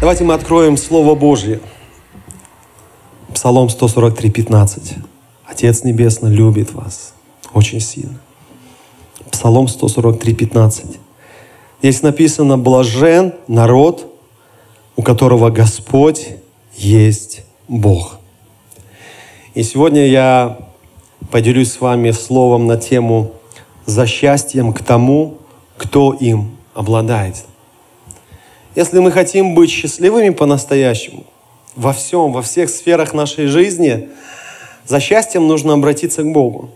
Давайте мы откроем Слово Божье. Псалом 143, 15. Отец Небесный любит вас очень сильно. Псалом 143, 15. Здесь написано «Блажен народ, у которого Господь есть Бог». И сегодня я поделюсь с вами словом на тему «За счастьем к тому, кто им обладает». Если мы хотим быть счастливыми по-настоящему, во всем, во всех сферах нашей жизни, за счастьем нужно обратиться к Богу,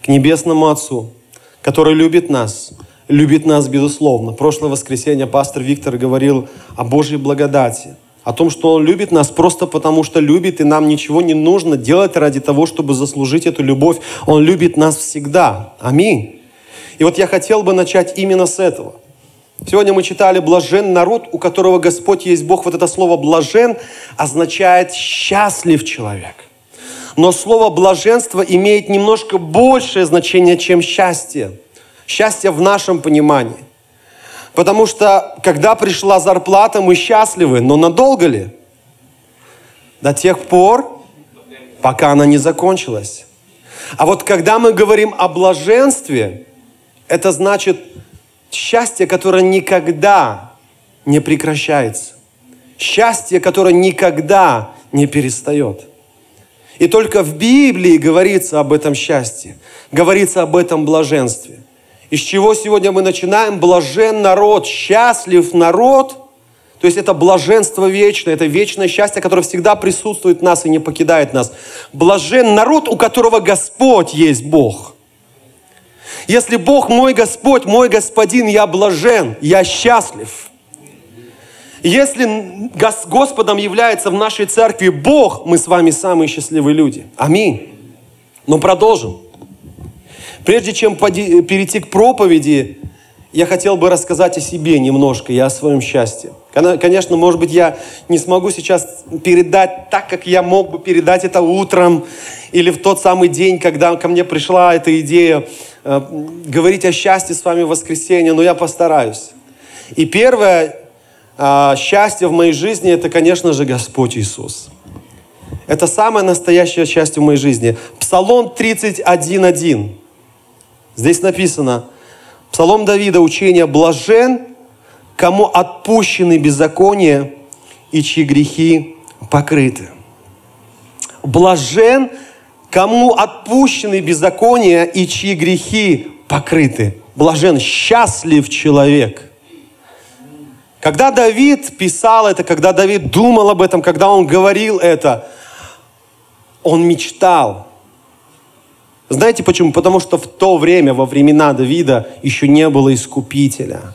к Небесному Отцу, который любит нас, любит нас безусловно. Прошлое воскресенье пастор Виктор говорил о Божьей благодати, о том, что Он любит нас просто потому, что любит, и нам ничего не нужно делать ради того, чтобы заслужить эту любовь. Он любит нас всегда. Аминь. И вот я хотел бы начать именно с этого. Сегодня мы читали «блажен народ, у которого Господь есть Бог». Вот это слово «блажен» означает «счастлив человек». Но слово блаженство имеет немножко большее значение, чем счастье. Счастье в нашем понимании. Потому что, когда пришла зарплата, мы счастливы, но надолго ли? До тех пор, пока она не закончилась. А вот когда мы говорим о блаженстве, это значит счастье, которое никогда не прекращается. Счастье, которое никогда не перестает. И только в Библии говорится об этом счастье, говорится об этом блаженстве. Из чего сегодня мы начинаем? Блажен народ, счастлив народ. То есть это блаженство вечное, это вечное счастье, которое всегда присутствует в нас и не покидает нас. Блажен народ, у которого Господь есть Бог. Если Бог мой Господь, мой Господин, я блажен, я счастлив – если Господом является в нашей церкви Бог, мы с вами самые счастливые люди. Аминь. Но продолжим. Прежде чем перейти к проповеди, я хотел бы рассказать о себе немножко и о своем счастье. Конечно, может быть, я не смогу сейчас передать так, как я мог бы передать это утром или в тот самый день, когда ко мне пришла эта идея э, говорить о счастье с вами в воскресенье, но я постараюсь. И первое, а, счастье в моей жизни, это, конечно же, Господь Иисус. Это самое настоящее счастье в моей жизни. Псалом 31.1. Здесь написано, Псалом Давида, учение «Блажен, кому отпущены беззакония и чьи грехи покрыты». Блажен, кому отпущены беззакония и чьи грехи покрыты. Блажен, счастлив человек – когда Давид писал это, когда Давид думал об этом, когда он говорил это, он мечтал. Знаете почему? Потому что в то время, во времена Давида, еще не было искупителя,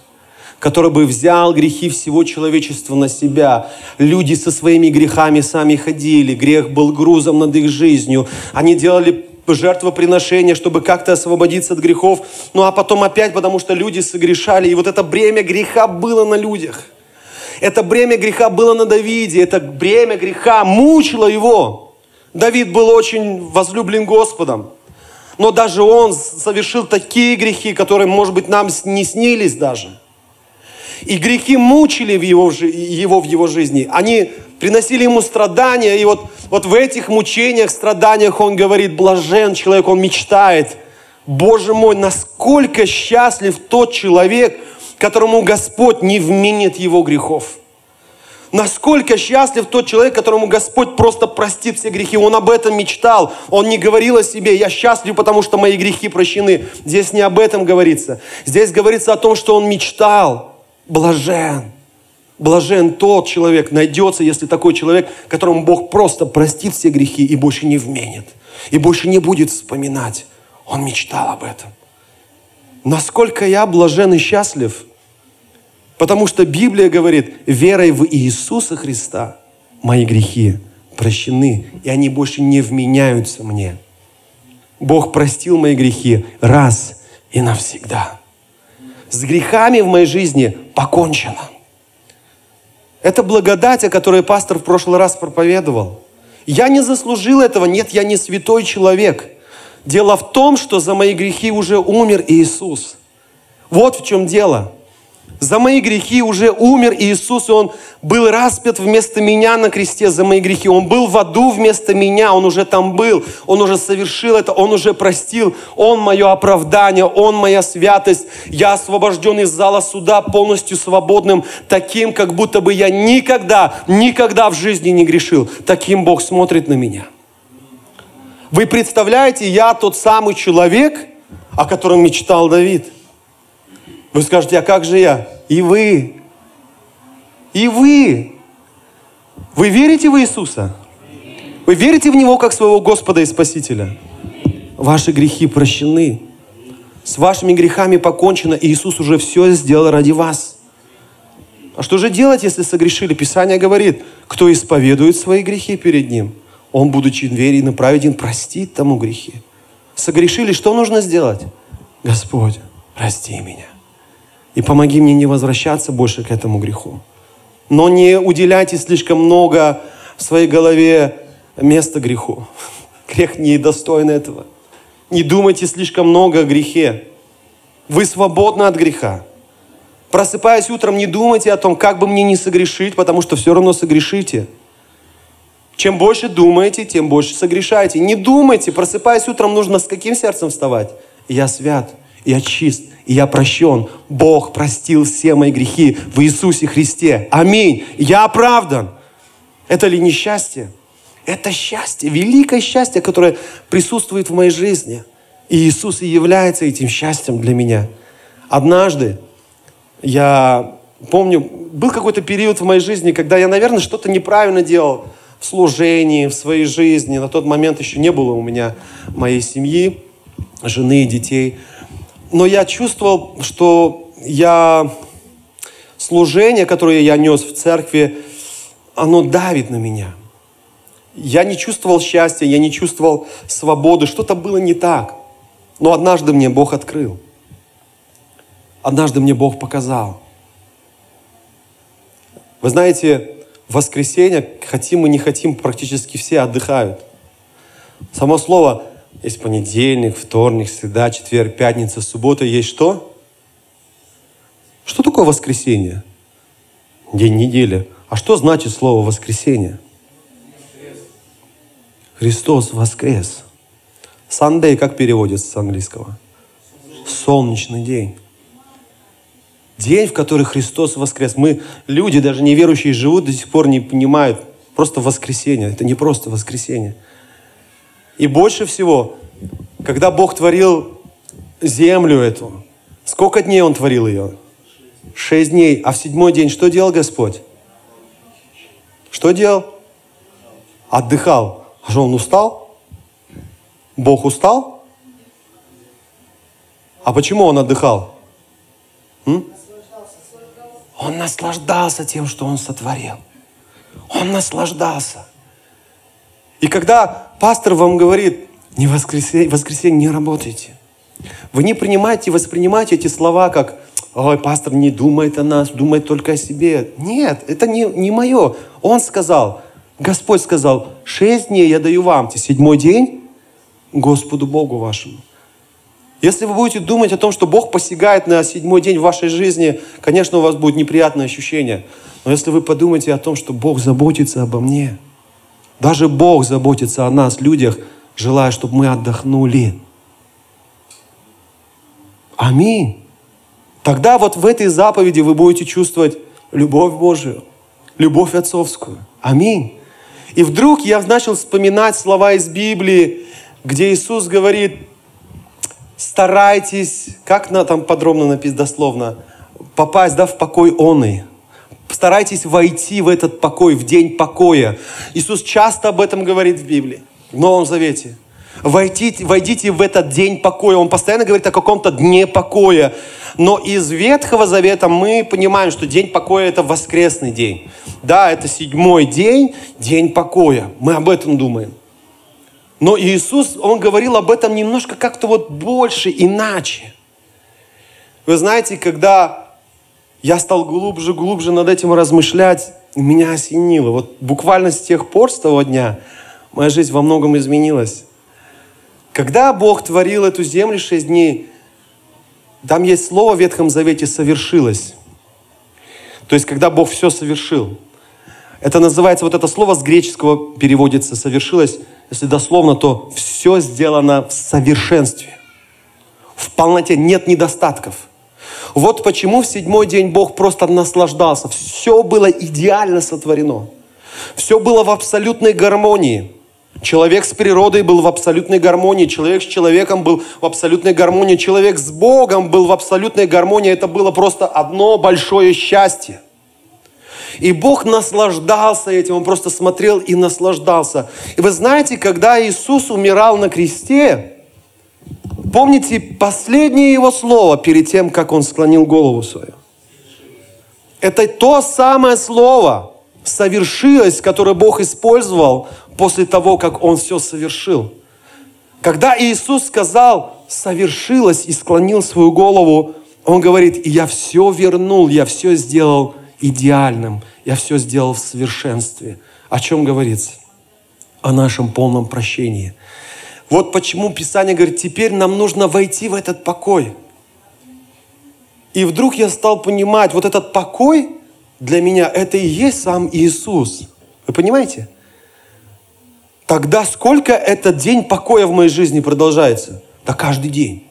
который бы взял грехи всего человечества на себя. Люди со своими грехами сами ходили, грех был грузом над их жизнью. Они делали жертвоприношение, чтобы как-то освободиться от грехов. Ну а потом опять, потому что люди согрешали. И вот это бремя греха было на людях. Это бремя греха было на Давиде. Это бремя греха мучило его. Давид был очень возлюблен Господом. Но даже он совершил такие грехи, которые, может быть, нам не снились даже. И грехи мучили в его, его в его жизни. Они приносили ему страдания. И вот, вот в этих мучениях, страданиях он говорит, блажен человек, он мечтает. Боже мой, насколько счастлив тот человек, которому Господь не вменит его грехов. Насколько счастлив тот человек, которому Господь просто простит все грехи. Он об этом мечтал. Он не говорил о себе, я счастлив, потому что мои грехи прощены. Здесь не об этом говорится. Здесь говорится о том, что он мечтал. Блажен. Блажен тот человек, найдется, если такой человек, которому Бог просто простит все грехи и больше не вменит, и больше не будет вспоминать. Он мечтал об этом. Насколько я блажен и счастлив, Потому что Библия говорит, верой в Иисуса Христа мои грехи прощены, и они больше не вменяются мне. Бог простил мои грехи раз и навсегда. С грехами в моей жизни покончено. Это благодать, о которой пастор в прошлый раз проповедовал. Я не заслужил этого, нет, я не святой человек. Дело в том, что за мои грехи уже умер Иисус. Вот в чем дело. За мои грехи уже умер Иисус, и Он был распят вместо меня на кресте за мои грехи. Он был в аду вместо меня, Он уже там был, Он уже совершил это, Он уже простил. Он мое оправдание, Он моя святость. Я освобожден из зала суда полностью свободным, таким, как будто бы я никогда, никогда в жизни не грешил. Таким Бог смотрит на меня. Вы представляете, я тот самый человек, о котором мечтал Давид. Вы скажете, а как же я? И вы. И вы. Вы верите в Иисуса? Вы верите в Него как своего Господа и Спасителя? Ваши грехи прощены. С вашими грехами покончено. И Иисус уже все сделал ради вас. А что же делать, если согрешили? Писание говорит, кто исповедует свои грехи перед Ним, он, будучи верен и праведен, простит тому грехи. Согрешили, что нужно сделать? Господь, прости меня. И помоги мне не возвращаться больше к этому греху. Но не уделяйте слишком много в своей голове места греху. Грех не достоин этого. Не думайте слишком много о грехе. Вы свободны от греха. Просыпаясь утром, не думайте о том, как бы мне не согрешить, потому что все равно согрешите. Чем больше думаете, тем больше согрешаете. Не думайте, просыпаясь утром, нужно с каким сердцем вставать? Я свят, я чист, и я прощен. Бог простил все мои грехи в Иисусе Христе. Аминь. Я оправдан. Это ли несчастье? Это счастье, великое счастье, которое присутствует в моей жизни. И Иисус и является этим счастьем для меня. Однажды я помню, был какой-то период в моей жизни, когда я, наверное, что-то неправильно делал в служении, в своей жизни. На тот момент еще не было у меня моей семьи, жены и детей но я чувствовал, что я служение, которое я нес в церкви, оно давит на меня. Я не чувствовал счастья, я не чувствовал свободы, что-то было не так. Но однажды мне Бог открыл. Однажды мне Бог показал. Вы знаете, в воскресенье, хотим мы не хотим, практически все отдыхают. Само слово есть понедельник, вторник, среда, четверг, пятница, суббота. Есть что? Что такое воскресенье? День недели. А что значит слово воскресенье? Христос воскрес. Sunday как переводится с английского? Солнечный день. День, в который Христос воскрес. Мы, люди, даже неверующие, живут до сих пор не понимают. Просто воскресенье. Это не просто воскресенье. И больше всего, когда Бог творил землю эту, сколько дней Он творил ее? Шесть дней. А в седьмой день что делал Господь? Что делал? Отдыхал. А что, Он устал? Бог устал? А почему Он отдыхал? М? Он наслаждался тем, что Он сотворил. Он наслаждался. И когда пастор вам говорит, не воскресенье, воскресенье не работайте. Вы не принимайте, воспринимайте эти слова как «Ой, пастор не думает о нас, думает только о себе». Нет, это не, не мое. Он сказал, Господь сказал, шесть дней я даю вам, седьмой день Господу Богу вашему. Если вы будете думать о том, что Бог посягает на седьмой день в вашей жизни, конечно, у вас будет неприятное ощущение. Но если вы подумаете о том, что Бог заботится обо мне – даже Бог заботится о нас, людях, желая, чтобы мы отдохнули. Аминь. Тогда вот в этой заповеди вы будете чувствовать любовь Божию, любовь отцовскую. Аминь. И вдруг я начал вспоминать слова из Библии, где Иисус говорит, старайтесь, как на, там подробно написано дословно, попасть да, в покой онный. Старайтесь войти в этот покой, в день покоя. Иисус часто об этом говорит в Библии, в Новом Завете. Войдите, войдите в этот день покоя. Он постоянно говорит о каком-то дне покоя. Но из Ветхого Завета мы понимаем, что день покоя – это воскресный день. Да, это седьмой день, день покоя. Мы об этом думаем. Но Иисус, Он говорил об этом немножко как-то вот больше, иначе. Вы знаете, когда я стал глубже, глубже над этим размышлять, меня осенило. Вот буквально с тех пор, с того дня, моя жизнь во многом изменилась. Когда Бог творил эту землю шесть дней, там есть слово в Ветхом Завете «совершилось». То есть, когда Бог все совершил. Это называется, вот это слово с греческого переводится «совершилось». Если дословно, то все сделано в совершенстве. В полноте нет недостатков. Вот почему в седьмой день Бог просто наслаждался. Все было идеально сотворено. Все было в абсолютной гармонии. Человек с природой был в абсолютной гармонии, человек с человеком был в абсолютной гармонии, человек с Богом был в абсолютной гармонии. Это было просто одно большое счастье. И Бог наслаждался этим, Он просто смотрел и наслаждался. И вы знаете, когда Иисус умирал на кресте, помните последнее Его слово перед тем, как Он склонил голову свою? Это то самое слово, совершилось, которое Бог использовал после того, как Он все совершил. Когда Иисус сказал «совершилось» и склонил свою голову, Он говорит, я все вернул, я все сделал идеальным, я все сделал в совершенстве. О чем говорится? О нашем полном прощении. Вот почему Писание говорит, теперь нам нужно войти в этот покой. И вдруг я стал понимать, вот этот покой для меня, это и есть сам Иисус. Вы понимаете? Тогда сколько этот день покоя в моей жизни продолжается? Да каждый день.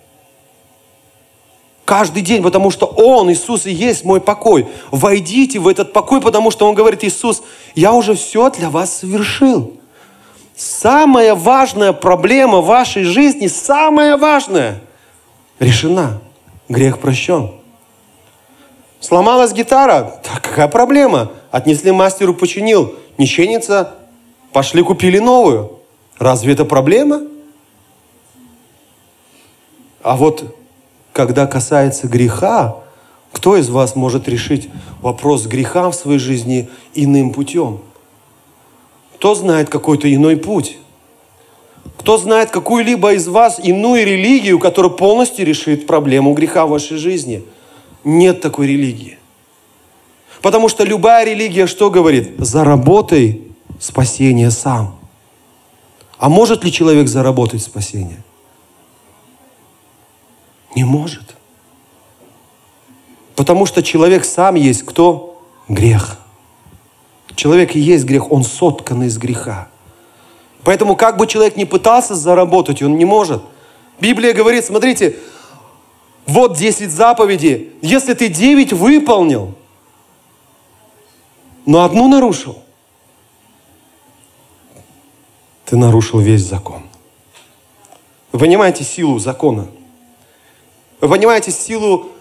Каждый день, потому что Он, Иисус, и есть мой покой. Войдите в этот покой, потому что Он говорит, Иисус, я уже все для вас совершил. Самая важная проблема вашей жизни, самая важная, решена. Грех прощен. Сломалась гитара, так какая проблема? Отнесли мастеру, починил. Не чинится, Пошли купили новую. Разве это проблема? А вот когда касается греха, кто из вас может решить вопрос греха в своей жизни иным путем? Кто знает какой-то иной путь? Кто знает какую-либо из вас иную религию, которая полностью решит проблему греха в вашей жизни? Нет такой религии. Потому что любая религия что говорит? Заработай спасение сам. А может ли человек заработать спасение? Не может. Потому что человек сам есть кто? Грех. Человек и есть грех, он соткан из греха. Поэтому как бы человек ни пытался заработать, он не может. Библия говорит, смотрите, вот 10 заповедей. Если ты 9 выполнил, но одну нарушил – ты нарушил весь закон. Вы понимаете силу закона? Вы понимаете силу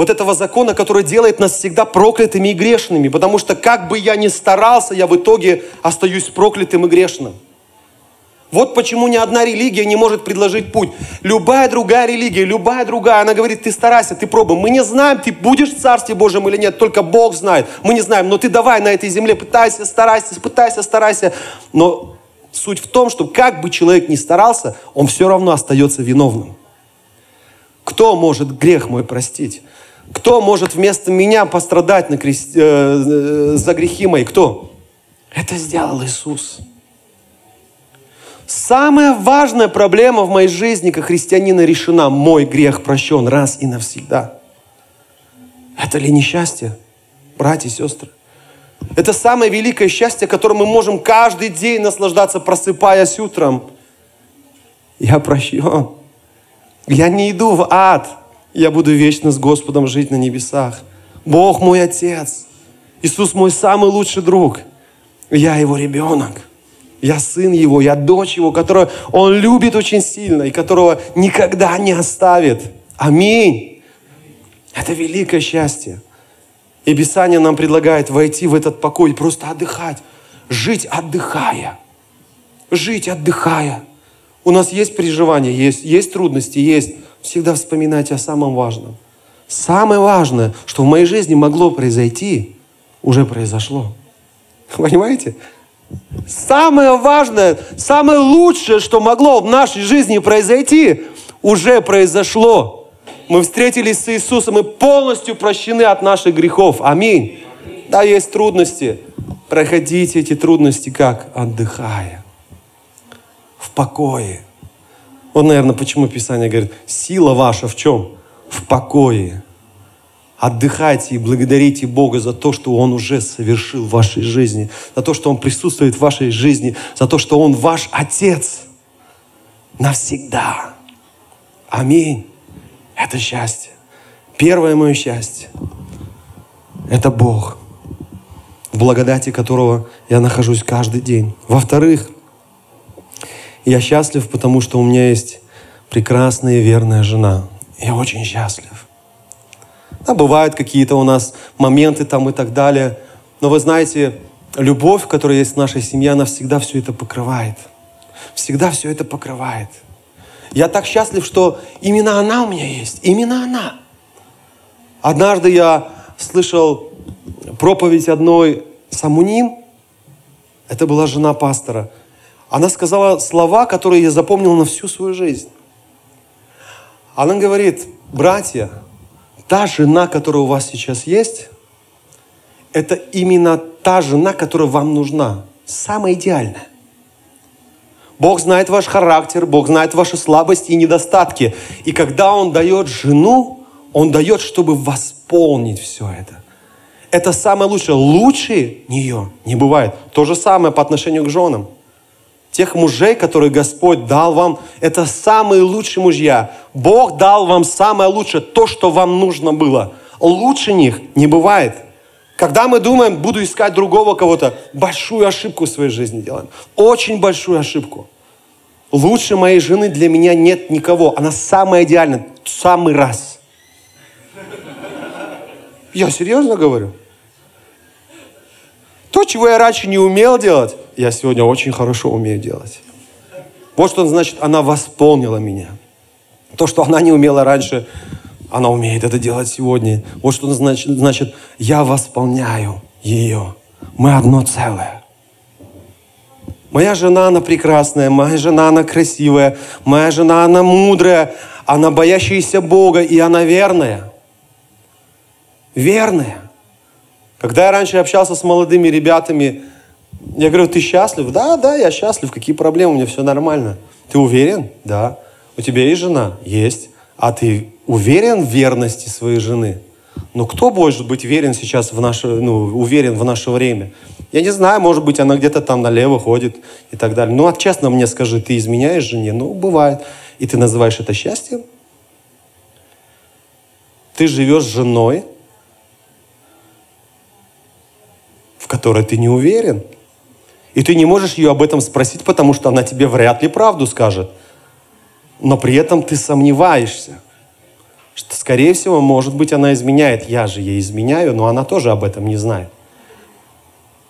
вот этого закона, который делает нас всегда проклятыми и грешными, потому что как бы я ни старался, я в итоге остаюсь проклятым и грешным. Вот почему ни одна религия не может предложить путь. Любая другая религия, любая другая, она говорит, ты старайся, ты пробуй. Мы не знаем, ты будешь в Царстве Божьем или нет, только Бог знает. Мы не знаем, но ты давай на этой земле, пытайся, старайся, пытайся, старайся. Но Суть в том, что как бы человек ни старался, он все равно остается виновным. Кто может грех мой простить? Кто может вместо меня пострадать на крест... э, э, за грехи мои? Кто? Это сделал Иисус. Самая важная проблема в моей жизни как христианина решена. Мой грех прощен раз и навсегда. Это ли несчастье, братья и сестры? Это самое великое счастье, которым мы можем каждый день наслаждаться, просыпаясь утром. Я прощен. Я не иду в ад. Я буду вечно с Господом жить на небесах. Бог мой Отец. Иисус мой самый лучший друг. Я его ребенок. Я сын его, я дочь его, которого он любит очень сильно и которого никогда не оставит. Аминь. Это великое счастье. И Писание нам предлагает войти в этот покой, просто отдыхать, жить отдыхая, жить отдыхая. У нас есть переживания, есть, есть трудности, есть. Всегда вспоминайте о самом важном. Самое важное, что в моей жизни могло произойти, уже произошло. Понимаете? Самое важное, самое лучшее, что могло в нашей жизни произойти, уже произошло. Мы встретились с Иисусом и полностью прощены от наших грехов. Аминь. Да, есть трудности. Проходите эти трудности как? Отдыхая. В покое. Вот, наверное, почему Писание говорит, сила ваша в чем? В покое. Отдыхайте и благодарите Бога за то, что Он уже совершил в вашей жизни, за то, что Он присутствует в вашей жизни, за то, что Он ваш Отец навсегда. Аминь. Это счастье. Первое мое счастье – это Бог, в благодати которого я нахожусь каждый день. Во-вторых, я счастлив, потому что у меня есть прекрасная и верная жена. Я очень счастлив. Да, бывают какие-то у нас моменты там и так далее. Но вы знаете, любовь, которая есть в нашей семье, она всегда все это покрывает. Всегда все это покрывает. Я так счастлив, что именно она у меня есть. Именно она. Однажды я слышал проповедь одной Самуним. Это была жена пастора. Она сказала слова, которые я запомнил на всю свою жизнь. Она говорит, братья, та жена, которая у вас сейчас есть, это именно та жена, которая вам нужна. Самая идеальная. Бог знает ваш характер, Бог знает ваши слабости и недостатки. И когда Он дает жену, Он дает, чтобы восполнить все это. Это самое лучшее. Лучше нее не бывает. То же самое по отношению к женам. Тех мужей, которые Господь дал вам, это самые лучшие мужья. Бог дал вам самое лучшее, то, что вам нужно было. Лучше них не бывает. Когда мы думаем, буду искать другого кого-то, большую ошибку в своей жизни делаем. Очень большую ошибку. Лучше моей жены для меня нет никого. Она самая идеальная, самый раз. Я серьезно говорю. То, чего я раньше не умел делать, я сегодня очень хорошо умею делать. Вот что значит, она восполнила меня. То, что она не умела раньше, она умеет это делать сегодня. Вот что значит, значит я восполняю ее. Мы одно целое. Моя жена, она прекрасная, моя жена, она красивая, моя жена, она мудрая, она боящаяся Бога, и она верная. Верная. Когда я раньше общался с молодыми ребятами, я говорю, ты счастлив? Да, да, я счастлив. Какие проблемы? У меня все нормально. Ты уверен? Да. У тебя есть жена? Есть. А ты уверен в верности своей жены? Ну, кто может быть верен сейчас в наше, ну, уверен в наше время? Я не знаю, может быть, она где-то там налево ходит и так далее. Ну, а честно мне скажи, ты изменяешь жене? Ну, бывает. И ты называешь это счастьем? Ты живешь с женой, в которой ты не уверен. И ты не можешь ее об этом спросить, потому что она тебе вряд ли правду скажет. Но при этом ты сомневаешься, что, скорее всего, может быть, она изменяет. Я же ей изменяю, но она тоже об этом не знает.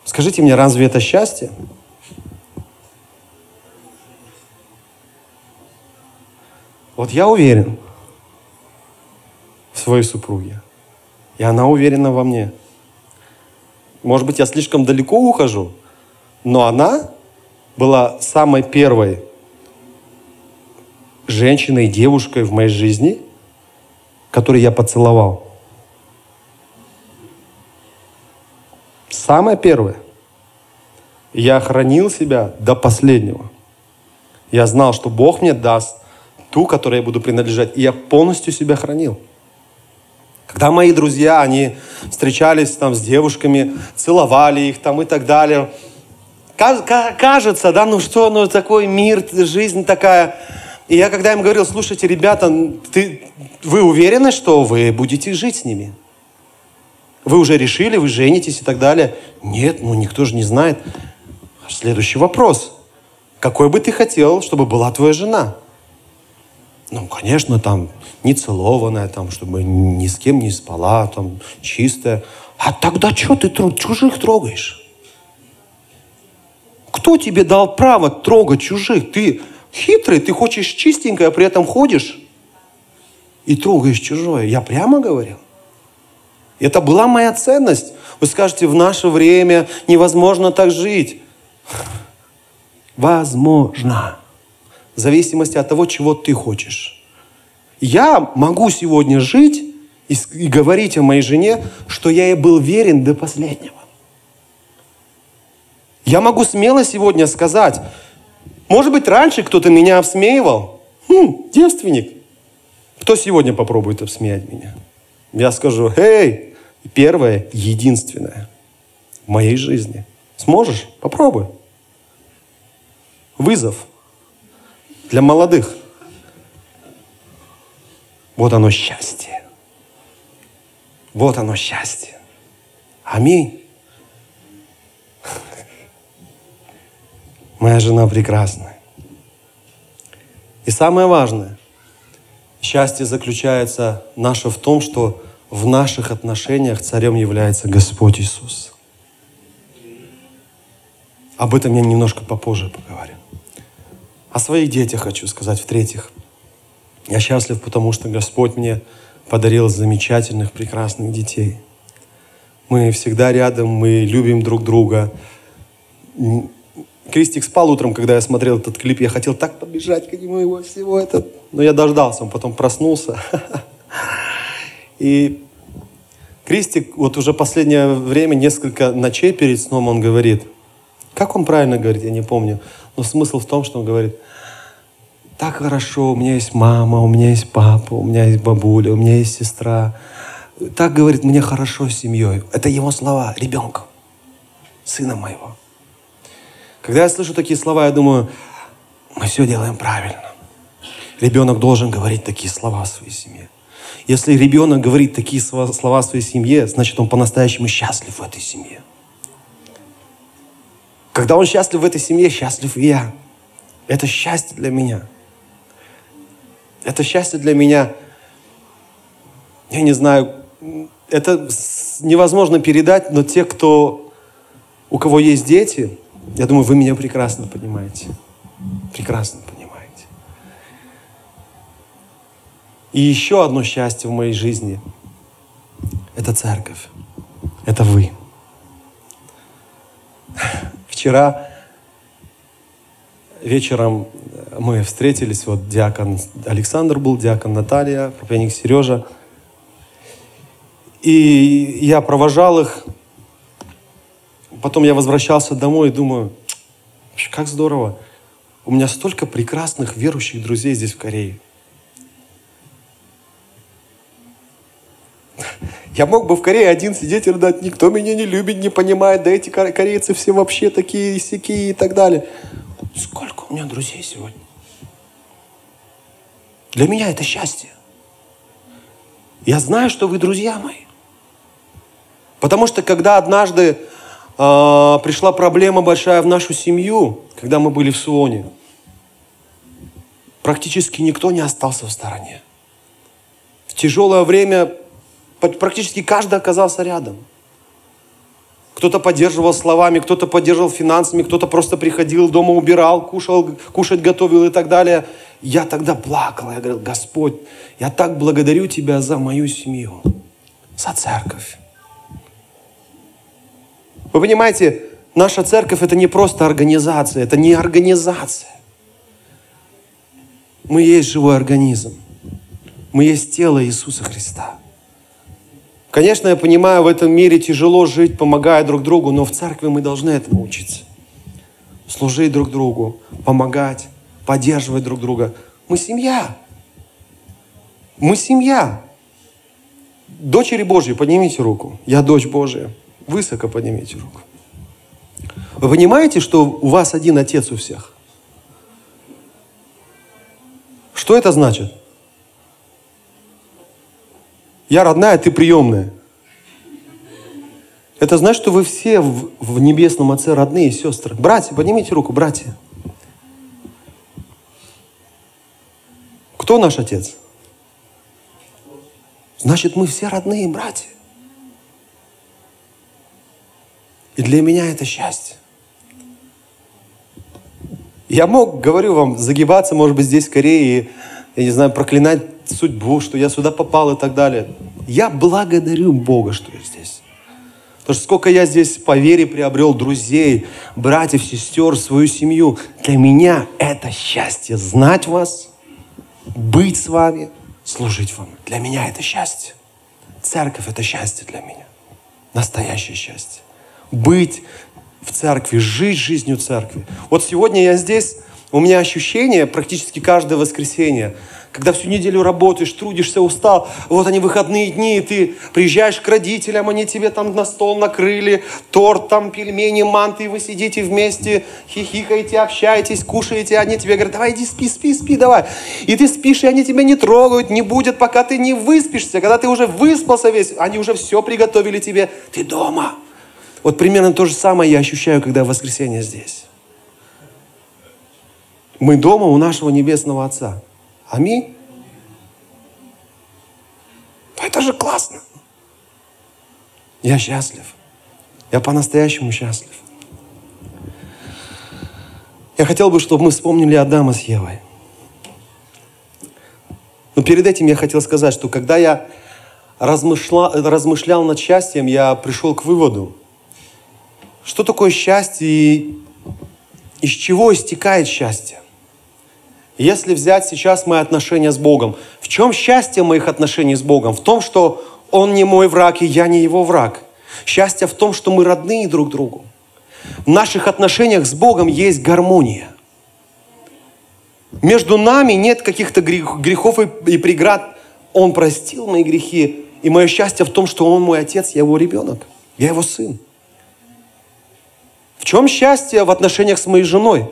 Скажите мне, разве это счастье? Вот я уверен в своей супруге, и она уверена во мне. Может быть, я слишком далеко ухожу, но она была самой первой женщиной, девушкой в моей жизни, которую я поцеловал. Самое первое. Я хранил себя до последнего. Я знал, что Бог мне даст ту, которой я буду принадлежать. И я полностью себя хранил. Когда мои друзья, они встречались там с девушками, целовали их там и так далее. Кажется, да, ну что, ну такой мир, жизнь такая. И я когда им говорил, слушайте, ребята, ты, вы уверены, что вы будете жить с ними? Вы уже решили, вы женитесь и так далее? Нет, ну никто же не знает. Следующий вопрос. Какой бы ты хотел, чтобы была твоя жена? Ну, конечно, там не целованная, там, чтобы ни с кем не спала, там, чистая. А тогда что ты чужих трогаешь? Кто тебе дал право трогать чужих? Ты хитрый, ты хочешь чистенькое, а при этом ходишь и трогаешь чужое. Я прямо говорил. Это была моя ценность. Вы скажете, в наше время невозможно так жить. Возможно. В зависимости от того, чего ты хочешь. Я могу сегодня жить и, и говорить о моей жене, что я ей был верен до последнего. Я могу смело сегодня сказать, может быть, раньше кто-то меня обсмеивал. Хм, девственник. Кто сегодня попробует обсмеять меня? Я скажу, эй, первое, единственное в моей жизни. Сможешь? Попробуй. Вызов для молодых. Вот оно счастье. Вот оно счастье. Аминь. Моя жена прекрасная. И самое важное, счастье заключается наше в том, что в наших отношениях царем является Господь Иисус. Об этом я немножко попозже поговорю. О своих детях хочу сказать в-третьих. Я счастлив, потому что Господь мне подарил замечательных, прекрасных детей. Мы всегда рядом, мы любим друг друга. Кристик спал утром, когда я смотрел этот клип. Я хотел так побежать к нему его всего это. Но я дождался, он потом проснулся. И Кристик вот уже последнее время, несколько ночей перед сном он говорит, как он правильно говорит, я не помню, но смысл в том, что он говорит, так хорошо, у меня есть мама, у меня есть папа, у меня есть бабуля, у меня есть сестра. Так говорит, мне хорошо с семьей. Это его слова, ребенка, сына моего. Когда я слышу такие слова, я думаю, мы все делаем правильно. Ребенок должен говорить такие слова в своей семье. Если ребенок говорит такие слова в своей семье, значит, он по-настоящему счастлив в этой семье. Когда он счастлив в этой семье, счастлив и я. Это счастье для меня. Это счастье для меня, я не знаю, это невозможно передать, но те, кто, у кого есть дети, я думаю, вы меня прекрасно понимаете. Прекрасно понимаете. И еще одно счастье в моей жизни – это церковь. Это вы. Вчера вечером мы встретились, вот диакон Александр был, диакон Наталья, проповедник Сережа. И я провожал их, Потом я возвращался домой и думаю, как здорово. У меня столько прекрасных верующих друзей здесь в Корее. Я мог бы в Корее один сидеть и рыдать, никто меня не любит, не понимает, да эти корейцы все вообще такие сякие и так далее. Сколько у меня друзей сегодня? Для меня это счастье. Я знаю, что вы друзья мои. Потому что когда однажды э, пришла проблема большая в нашу семью, когда мы были в Суоне. Практически никто не остался в стороне. В тяжелое время практически каждый оказался рядом. Кто-то поддерживал словами, кто-то поддерживал финансами, кто-то просто приходил дома, убирал, кушал, кушать готовил и так далее. Я тогда плакал, я говорил, Господь, я так благодарю Тебя за мою семью, за церковь. Вы понимаете, наша церковь это не просто организация, это не организация. Мы есть живой организм. Мы есть тело Иисуса Христа. Конечно, я понимаю, в этом мире тяжело жить, помогая друг другу, но в церкви мы должны этому учиться. Служить друг другу, помогать, поддерживать друг друга. Мы семья. Мы семья. Дочери Божьи, поднимите руку. Я дочь Божья. Высоко поднимите руку. Вы понимаете, что у вас один отец у всех? Что это значит? Я родная, ты приемная. Это значит, что вы все в, в небесном Отце родные сестры. Братья, поднимите руку, братья. Кто наш Отец? Значит, мы все родные братья. И для меня это счастье. Я мог, говорю вам, загибаться, может быть, здесь скорее, и, я не знаю, проклинать судьбу, что я сюда попал и так далее. Я благодарю Бога, что я здесь. Потому что сколько я здесь по вере приобрел друзей, братьев, сестер, свою семью. Для меня это счастье знать вас, быть с вами, служить вам. Для меня это счастье. Церковь – это счастье для меня. Настоящее счастье. Быть в церкви, жить жизнью церкви. Вот сегодня я здесь, у меня ощущение практически каждое воскресенье – когда всю неделю работаешь, трудишься, устал, вот они выходные дни, и ты приезжаешь к родителям, они тебе там на стол накрыли, торт, там пельмени, манты, и вы сидите вместе, хихикаете, общаетесь, кушаете, они тебе говорят, давай иди спи, спи, спи, давай. И ты спишь, и они тебя не трогают, не будет, пока ты не выспишься. Когда ты уже выспался весь, они уже все приготовили тебе, ты дома. Вот примерно то же самое я ощущаю, когда в воскресенье здесь. Мы дома у нашего Небесного Отца. Аминь. Это же классно. Я счастлив. Я по-настоящему счастлив. Я хотел бы, чтобы мы вспомнили Адама с Евой. Но перед этим я хотел сказать, что когда я размышлял, размышлял над счастьем, я пришел к выводу, что такое счастье и из чего истекает счастье. Если взять сейчас мои отношения с Богом, в чем счастье моих отношений с Богом? В том, что Он не мой враг, и я не Его враг. Счастье в том, что мы родные друг другу. В наших отношениях с Богом есть гармония. Между нами нет каких-то грехов и преград. Он простил мои грехи. И мое счастье в том, что Он мой отец, я его ребенок. Я его сын. В чем счастье в отношениях с моей женой?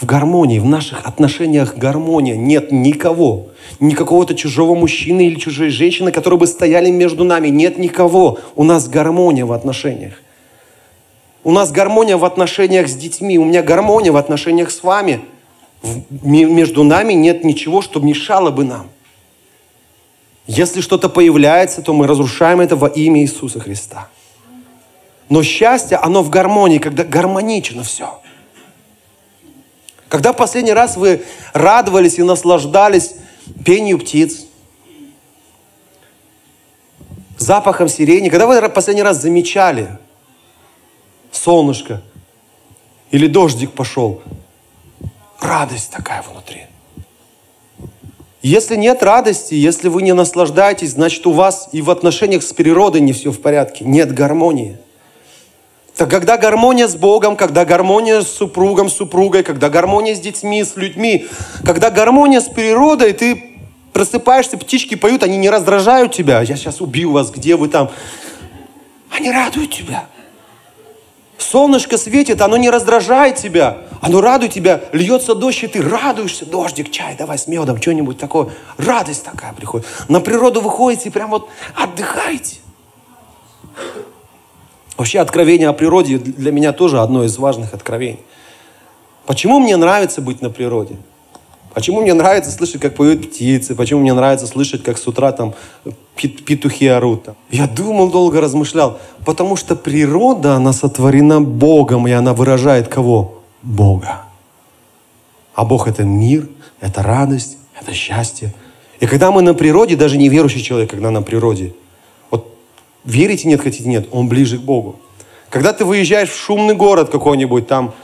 в гармонии, в наших отношениях гармония. Нет никого, ни какого-то чужого мужчины или чужой женщины, которые бы стояли между нами. Нет никого. У нас гармония в отношениях. У нас гармония в отношениях с детьми. У меня гармония в отношениях с вами. Между нами нет ничего, что мешало бы нам. Если что-то появляется, то мы разрушаем это во имя Иисуса Христа. Но счастье, оно в гармонии, когда гармонично все. Когда последний раз вы радовались и наслаждались пению птиц, запахом сирени, когда вы последний раз замечали солнышко или дождик пошел, радость такая внутри. Если нет радости, если вы не наслаждаетесь, значит у вас и в отношениях с природой не все в порядке, нет гармонии – когда гармония с Богом, когда гармония с супругом, с супругой, когда гармония с детьми, с людьми, когда гармония с природой, ты просыпаешься, птички поют, они не раздражают тебя. Я сейчас убью вас, где вы там? Они радуют тебя. Солнышко светит, оно не раздражает тебя, оно радует тебя. Льется дождь, и ты радуешься. Дождик, чай, давай с медом, что-нибудь такое. Радость такая приходит. На природу выходите, прям вот отдыхаете. Вообще откровение о природе для меня тоже одно из важных откровений. Почему мне нравится быть на природе? Почему мне нравится слышать, как поют птицы? Почему мне нравится слышать, как с утра там петухи орут? Я думал, долго размышлял. Потому что природа, она сотворена Богом, и она выражает кого? Бога. А Бог это мир, это радость, это счастье. И когда мы на природе, даже неверующий человек, когда на природе – Верите, нет, хотите, нет. Он ближе к Богу. Когда ты выезжаешь в шумный город какой-нибудь там,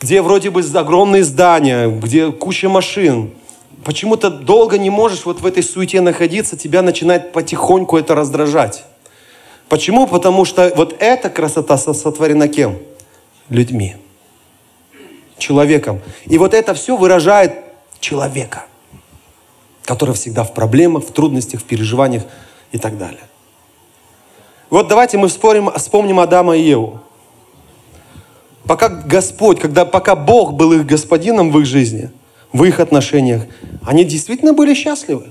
где вроде бы огромные здания, где куча машин, почему-то долго не можешь вот в этой суете находиться, тебя начинает потихоньку это раздражать. Почему? Потому что вот эта красота сотворена кем? Людьми. Человеком. И вот это все выражает человека, который всегда в проблемах, в трудностях, в переживаниях и так далее. Вот давайте мы вспомним, вспомним Адама и Еву. Пока Господь, когда, пока Бог был их господином в их жизни, в их отношениях, они действительно были счастливы.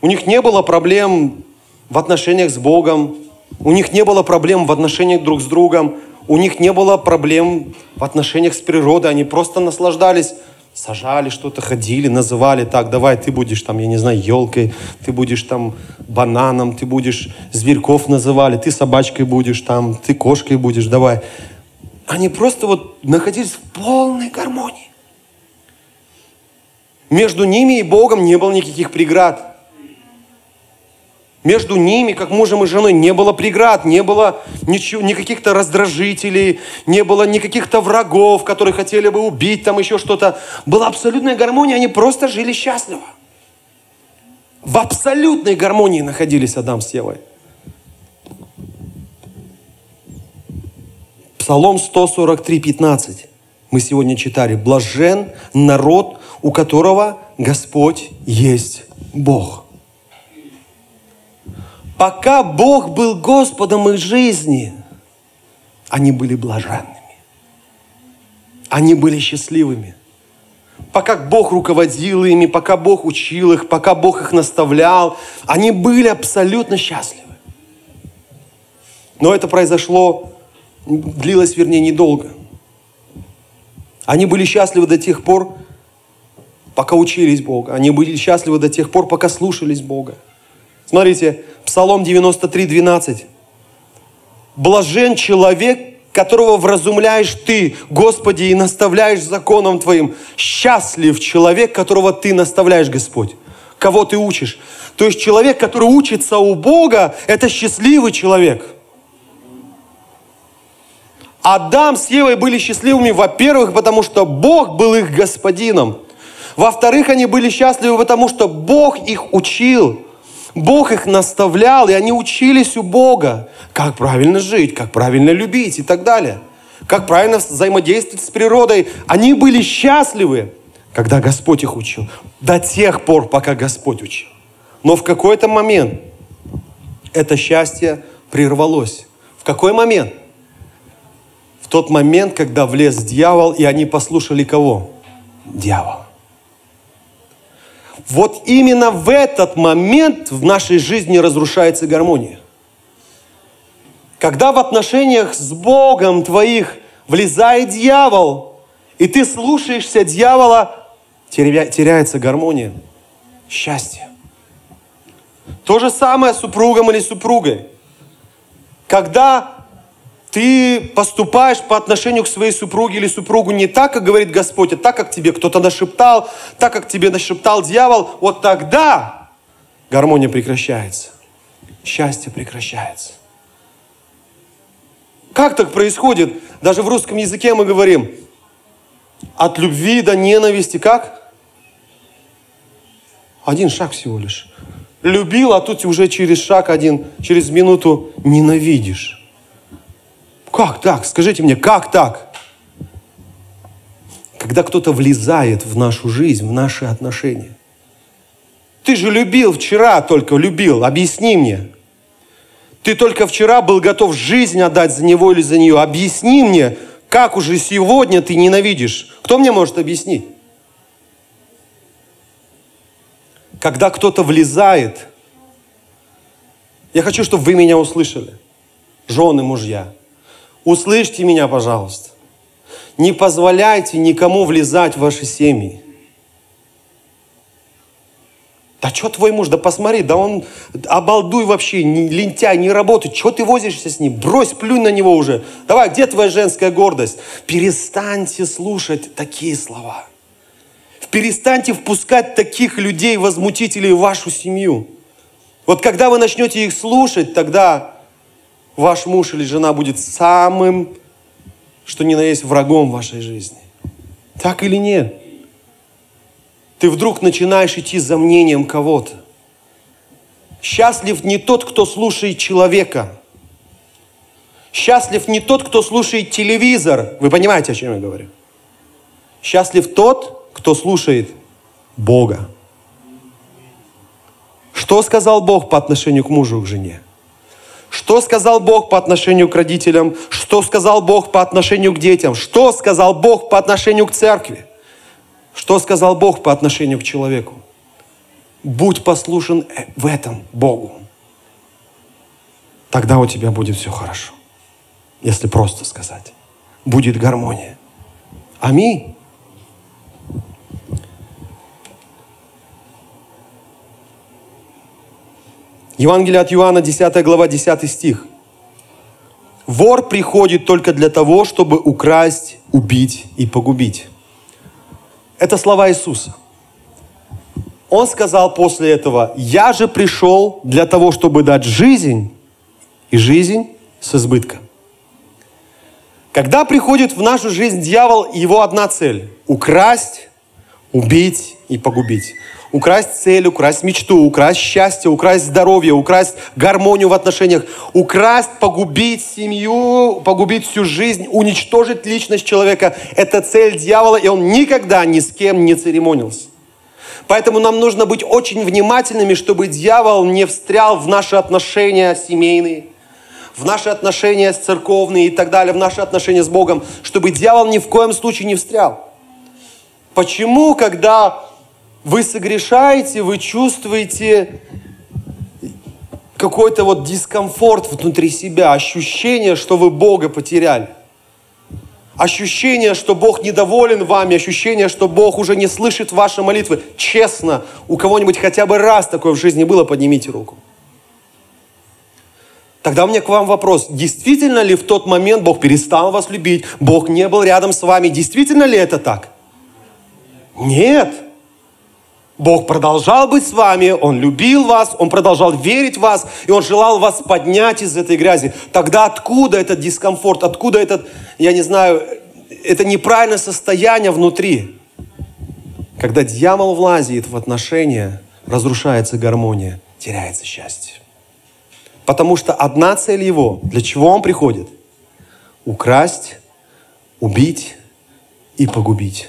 У них не было проблем в отношениях с Богом, у них не было проблем в отношениях друг с другом, у них не было проблем в отношениях с природой, они просто наслаждались сажали что-то, ходили, называли так, давай, ты будешь там, я не знаю, елкой, ты будешь там бананом, ты будешь зверьков называли, ты собачкой будешь там, ты кошкой будешь, давай. они просто вот находились в полной гармонии. Между ними и Богом не было никаких преград. Между ними, как мужем и женой, не было преград, не было ничего, никаких-то раздражителей, не было никаких-то врагов, которые хотели бы убить, там еще что-то. Была абсолютная гармония, они просто жили счастливо. В абсолютной гармонии находились Адам с Евой. Псалом 143, 15. Мы сегодня читали. Блажен народ, у которого Господь есть Бог. Пока Бог был Господом их жизни, они были блаженными. Они были счастливыми. Пока Бог руководил ими, пока Бог учил их, пока Бог их наставлял, они были абсолютно счастливы. Но это произошло, длилось, вернее, недолго. Они были счастливы до тех пор, пока учились Бога. Они были счастливы до тех пор, пока слушались Бога. Смотрите, Псалом 93, 12. Блажен человек, которого вразумляешь ты, Господи, и наставляешь законом Твоим. Счастлив человек, которого ты наставляешь, Господь. Кого ты учишь. То есть человек, который учится у Бога, это счастливый человек. Адам с Евой были счастливыми, во-первых, потому что Бог был их господином. Во-вторых, они были счастливы, потому что Бог их учил. Бог их наставлял, и они учились у Бога, как правильно жить, как правильно любить и так далее. Как правильно взаимодействовать с природой. Они были счастливы, когда Господь их учил. До тех пор, пока Господь учил. Но в какой-то момент это счастье прервалось. В какой момент? В тот момент, когда влез дьявол, и они послушали кого? Дьявол. Вот именно в этот момент в нашей жизни разрушается гармония. Когда в отношениях с Богом твоих влезает дьявол, и ты слушаешься дьявола, теряется гармония, счастье. То же самое с супругом или супругой. Когда ты поступаешь по отношению к своей супруге или супругу не так, как говорит Господь, а так, как тебе кто-то нашептал, так, как тебе нашептал дьявол, вот тогда гармония прекращается, счастье прекращается. Как так происходит? Даже в русском языке мы говорим, от любви до ненависти как? Один шаг всего лишь. Любил, а тут уже через шаг один, через минуту ненавидишь. Как так? Скажите мне, как так? Когда кто-то влезает в нашу жизнь, в наши отношения. Ты же любил вчера только, любил. Объясни мне. Ты только вчера был готов жизнь отдать за него или за нее. Объясни мне, как уже сегодня ты ненавидишь. Кто мне может объяснить? Когда кто-то влезает, я хочу, чтобы вы меня услышали. Жены, мужья. Услышьте меня, пожалуйста. Не позволяйте никому влезать в ваши семьи. Да что твой муж, да посмотри, да он обалдуй вообще, не, лентяй, не работает. Что ты возишься с ним? Брось, плюнь на него уже. Давай, где твоя женская гордость? Перестаньте слушать такие слова. Перестаньте впускать таких людей, возмутителей в вашу семью. Вот когда вы начнете их слушать, тогда ваш муж или жена будет самым, что ни на есть, врагом вашей жизни. Так или нет? Ты вдруг начинаешь идти за мнением кого-то. Счастлив не тот, кто слушает человека. Счастлив не тот, кто слушает телевизор. Вы понимаете, о чем я говорю? Счастлив тот, кто слушает Бога. Что сказал Бог по отношению к мужу и к жене? Что сказал Бог по отношению к родителям? Что сказал Бог по отношению к детям? Что сказал Бог по отношению к церкви? Что сказал Бог по отношению к человеку? Будь послушен э, в этом Богу. Тогда у тебя будет все хорошо. Если просто сказать. Будет гармония. Аминь. Евангелие от Иоанна, 10 глава, 10 стих. Вор приходит только для того, чтобы украсть, убить и погубить. Это слова Иисуса. Он сказал после этого, «Я же пришел для того, чтобы дать жизнь, и жизнь с избытком». Когда приходит в нашу жизнь дьявол, его одна цель – украсть, убить и погубить. Украсть цель, украсть мечту, украсть счастье, украсть здоровье, украсть гармонию в отношениях, украсть, погубить семью, погубить всю жизнь, уничтожить личность человека. Это цель дьявола, и он никогда ни с кем не церемонился. Поэтому нам нужно быть очень внимательными, чтобы дьявол не встрял в наши отношения семейные, в наши отношения церковные и так далее, в наши отношения с Богом, чтобы дьявол ни в коем случае не встрял. Почему, когда вы согрешаете, вы чувствуете какой-то вот дискомфорт внутри себя, ощущение, что вы Бога потеряли. Ощущение, что Бог недоволен вами, ощущение, что Бог уже не слышит ваши молитвы. Честно, у кого-нибудь хотя бы раз такое в жизни было, поднимите руку. Тогда у меня к вам вопрос. Действительно ли в тот момент Бог перестал вас любить, Бог не был рядом с вами? Действительно ли это так? Нет. Бог продолжал быть с вами, Он любил вас, Он продолжал верить в вас, и Он желал вас поднять из этой грязи. Тогда откуда этот дискомфорт, откуда этот, я не знаю, это неправильное состояние внутри? Когда дьявол влазит в отношения, разрушается гармония, теряется счастье. Потому что одна цель его, для чего он приходит? Украсть, убить и погубить.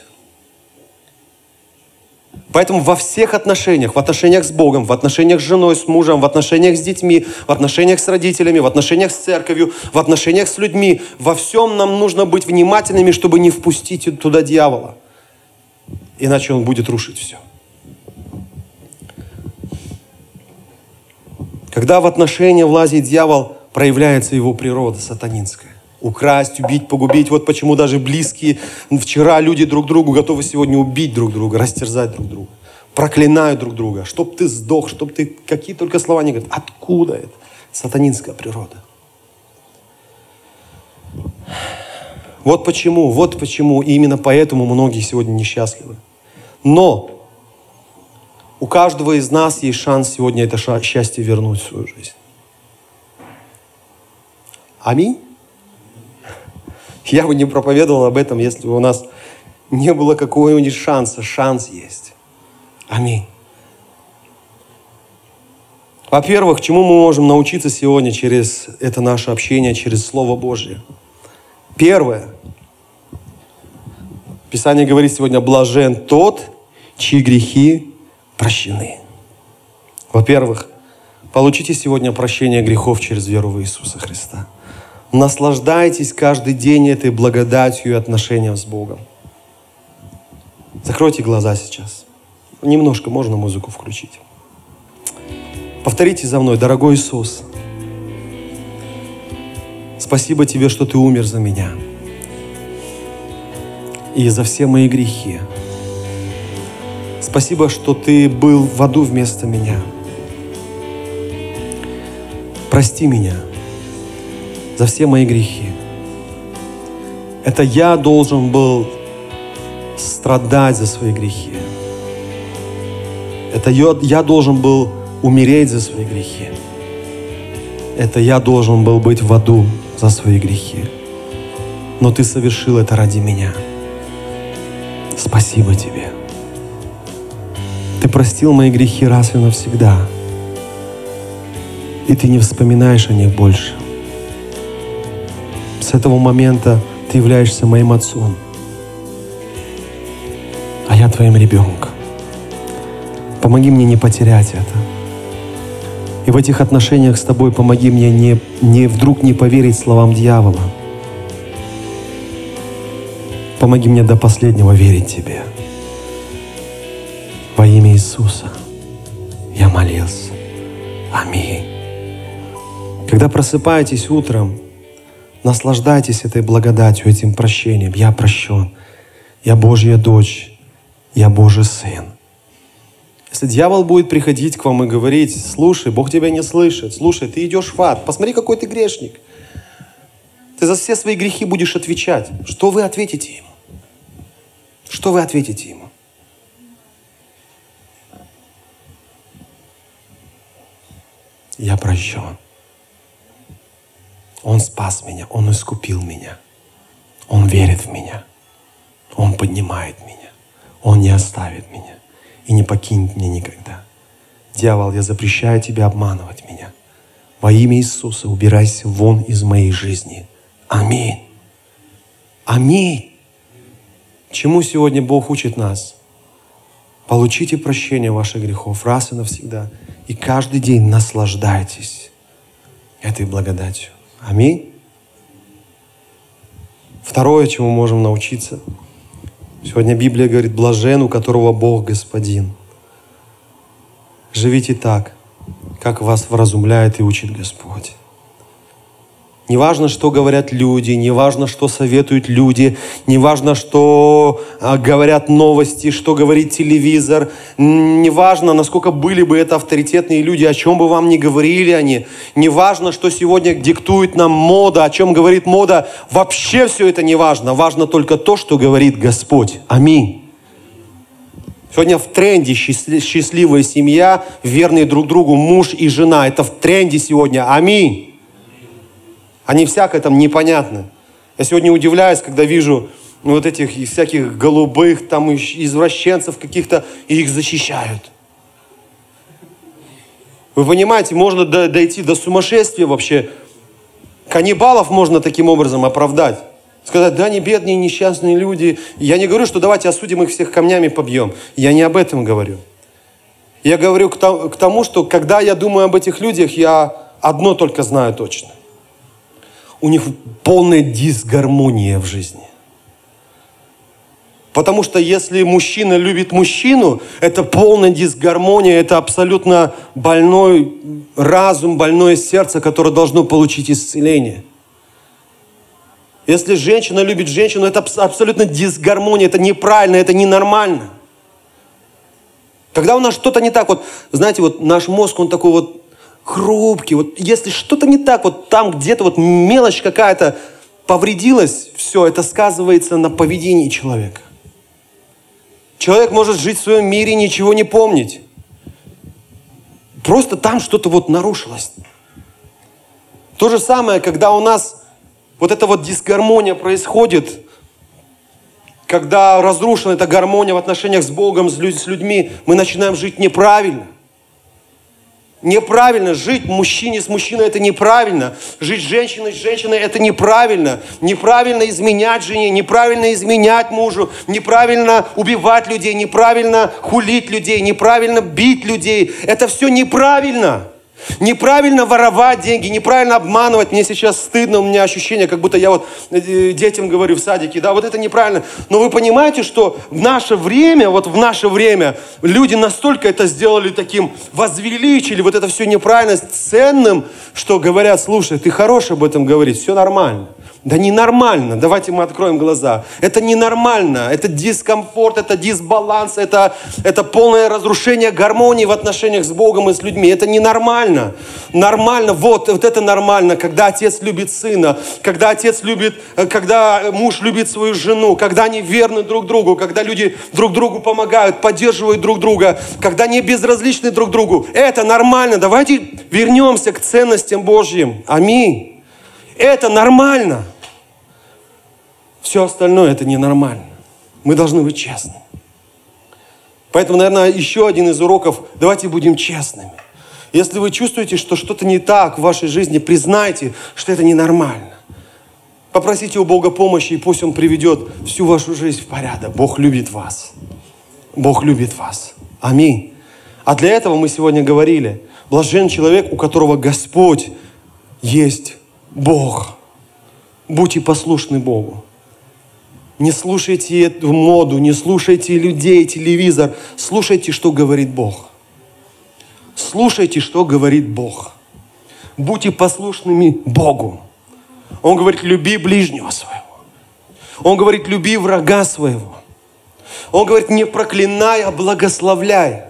Поэтому во всех отношениях, в отношениях с Богом, в отношениях с женой, с мужем, в отношениях с детьми, в отношениях с родителями, в отношениях с церковью, в отношениях с людьми, во всем нам нужно быть внимательными, чтобы не впустить туда дьявола. Иначе он будет рушить все. Когда в отношения влазит дьявол, проявляется его природа сатанинская украсть, убить, погубить. Вот почему даже близкие, вчера люди друг другу готовы сегодня убить друг друга, растерзать друг друга. Проклинают друг друга. Чтоб ты сдох, чтоб ты... Какие только слова не говорят. Откуда это? Сатанинская природа. Вот почему, вот почему, и именно поэтому многие сегодня несчастливы. Но у каждого из нас есть шанс сегодня это счастье вернуть в свою жизнь. Аминь. Я бы не проповедовал об этом, если бы у нас не было какого-нибудь шанса. Шанс есть. Аминь. Во-первых, чему мы можем научиться сегодня через это наше общение, через Слово Божье? Первое. Писание говорит сегодня, блажен тот, чьи грехи прощены. Во-первых, получите сегодня прощение грехов через веру в Иисуса Христа. Наслаждайтесь каждый день этой благодатью и отношением с Богом. Закройте глаза сейчас. Немножко можно музыку включить. Повторите за мной, дорогой Иисус, спасибо Тебе, что Ты умер за меня и за все мои грехи. Спасибо, что Ты был в аду вместо меня. Прости меня – за все мои грехи. Это я должен был страдать за свои грехи. Это я, я должен был умереть за свои грехи. Это я должен был быть в аду за свои грехи. Но ты совершил это ради меня. Спасибо тебе. Ты простил мои грехи раз и навсегда. И ты не вспоминаешь о них больше. С этого момента ты являешься моим отцом, а я твоим ребенком. Помоги мне не потерять это. И в этих отношениях с тобой помоги мне не, не вдруг не поверить словам дьявола. Помоги мне до последнего верить Тебе. Во имя Иисуса я молился. Аминь. Когда просыпаетесь утром, Наслаждайтесь этой благодатью, этим прощением. Я прощен. Я Божья дочь. Я Божий сын. Если дьявол будет приходить к вам и говорить, слушай, Бог тебя не слышит, слушай, ты идешь в ад, посмотри, какой ты грешник. Ты за все свои грехи будешь отвечать. Что вы ответите ему? Что вы ответите ему? Я прощен. Он спас меня, Он искупил меня. Он верит в меня. Он поднимает меня. Он не оставит меня и не покинет меня никогда. Дьявол, я запрещаю тебе обманывать меня. Во имя Иисуса убирайся вон из моей жизни. Аминь. Аминь. Чему сегодня Бог учит нас? Получите прощение ваших грехов раз и навсегда. И каждый день наслаждайтесь этой благодатью. Аминь. Второе, чему можем научиться. Сегодня Библия говорит, блажен, у которого Бог Господин. Живите так, как вас вразумляет и учит Господь. Не важно, что говорят люди, не важно, что советуют люди, не важно, что а, говорят новости, что говорит телевизор, не важно, насколько были бы это авторитетные люди, о чем бы вам ни говорили они, не важно, что сегодня диктует нам мода, о чем говорит мода, вообще все это не важно, важно только то, что говорит Господь. Аминь. Сегодня в тренде счастливая семья, верные друг другу муж и жена. Это в тренде сегодня. Аминь. Они всякое там непонятно. Я сегодня удивляюсь, когда вижу вот этих всяких голубых, там извращенцев каких-то, и их защищают. Вы понимаете, можно дойти до сумасшествия вообще. Каннибалов можно таким образом оправдать. Сказать, да, они бедные, несчастные люди. Я не говорю, что давайте осудим их всех камнями побьем. Я не об этом говорю. Я говорю к тому, что когда я думаю об этих людях, я одно только знаю точно у них полная дисгармония в жизни. Потому что если мужчина любит мужчину, это полная дисгармония, это абсолютно больной разум, больное сердце, которое должно получить исцеление. Если женщина любит женщину, это абсолютно дисгармония, это неправильно, это ненормально. Когда у нас что-то не так, вот, знаете, вот наш мозг, он такой вот хрупкий. Вот если что-то не так, вот там где-то вот мелочь какая-то повредилась, все, это сказывается на поведении человека. Человек может жить в своем мире и ничего не помнить. Просто там что-то вот нарушилось. То же самое, когда у нас вот эта вот дисгармония происходит, когда разрушена эта гармония в отношениях с Богом, с людьми, мы начинаем жить неправильно – Неправильно жить мужчине с мужчиной это неправильно. Жить женщиной с женщиной это неправильно. Неправильно изменять жене, неправильно изменять мужу, неправильно убивать людей, неправильно хулить людей, неправильно бить людей. Это все неправильно. Неправильно воровать деньги, неправильно обманывать. Мне сейчас стыдно, у меня ощущение, как будто я вот э, детям говорю в садике, да, вот это неправильно. Но вы понимаете, что в наше время, вот в наше время люди настолько это сделали таким, возвеличили вот это все неправильность ценным, что говорят, слушай, ты хорош об этом говорить, все нормально. Да ненормально. Давайте мы откроем глаза. Это ненормально. Это дискомфорт, это дисбаланс, это, это полное разрушение гармонии в отношениях с Богом и с людьми. Это ненормально. Нормально. Вот, вот это нормально, когда отец любит сына, когда отец любит, э, когда муж любит свою жену, когда они верны друг другу, когда люди друг другу помогают, поддерживают друг друга, когда они безразличны друг другу. Это нормально. Давайте вернемся к ценностям Божьим. Аминь. Это нормально. Все остальное это ненормально. Мы должны быть честны. Поэтому, наверное, еще один из уроков, давайте будем честными. Если вы чувствуете, что что-то не так в вашей жизни, признайте, что это ненормально. Попросите у Бога помощи, и пусть Он приведет всю вашу жизнь в порядок. Бог любит вас. Бог любит вас. Аминь. А для этого мы сегодня говорили, блажен человек, у которого Господь есть Бог. Будьте послушны Богу. Не слушайте эту моду, не слушайте людей, телевизор. Слушайте, что говорит Бог. Слушайте, что говорит Бог. Будьте послушными Богу. Он говорит, люби ближнего своего. Он говорит, люби врага своего. Он говорит, не проклинай, а благословляй.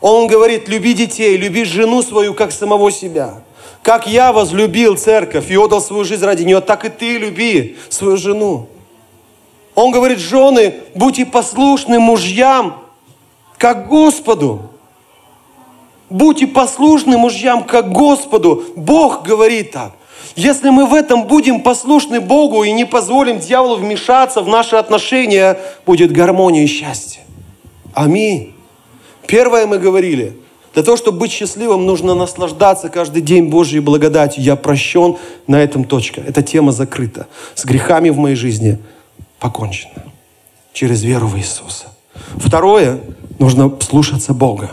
Он говорит, люби детей, люби жену свою, как самого себя. Как я возлюбил церковь и отдал свою жизнь ради нее, так и ты люби свою жену. Он говорит, жены, будьте послушны мужьям, как Господу. Будьте послушны мужьям, как Господу. Бог говорит так. Если мы в этом будем послушны Богу и не позволим дьяволу вмешаться в наши отношения, будет гармония и счастье. Аминь. Первое мы говорили, для того, чтобы быть счастливым, нужно наслаждаться каждый день Божьей благодатью. Я прощен, на этом точка. Эта тема закрыта. С грехами в моей жизни покончено. Через веру в Иисуса. Второе, нужно слушаться Бога.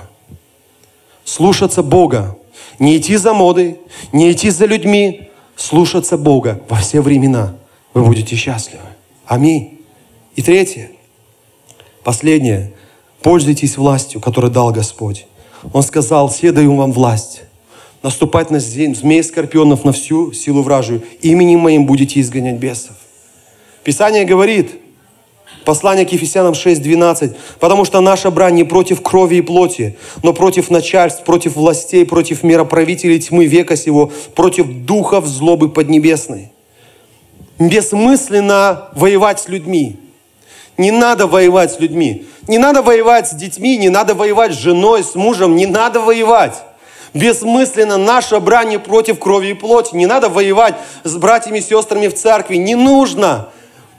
Слушаться Бога. Не идти за модой, не идти за людьми, слушаться Бога во все времена. Вы будете счастливы. Аминь. И третье, последнее. Пользуйтесь властью, которую дал Господь. Он сказал, все даю вам власть. Наступать на змей скорпионов на всю силу вражию. Именем моим будете изгонять бесов. Писание говорит, Послание к Ефесянам 6.12. Потому что наша брань не против крови и плоти, но против начальств, против властей, против мироправителей тьмы века сего, против духов злобы поднебесной. Бессмысленно воевать с людьми. Не надо воевать с людьми. Не надо воевать с детьми, не надо воевать с женой, с мужем, не надо воевать. Бессмысленно наша брань против крови и плоти. Не надо воевать с братьями и сестрами в церкви. Не нужно.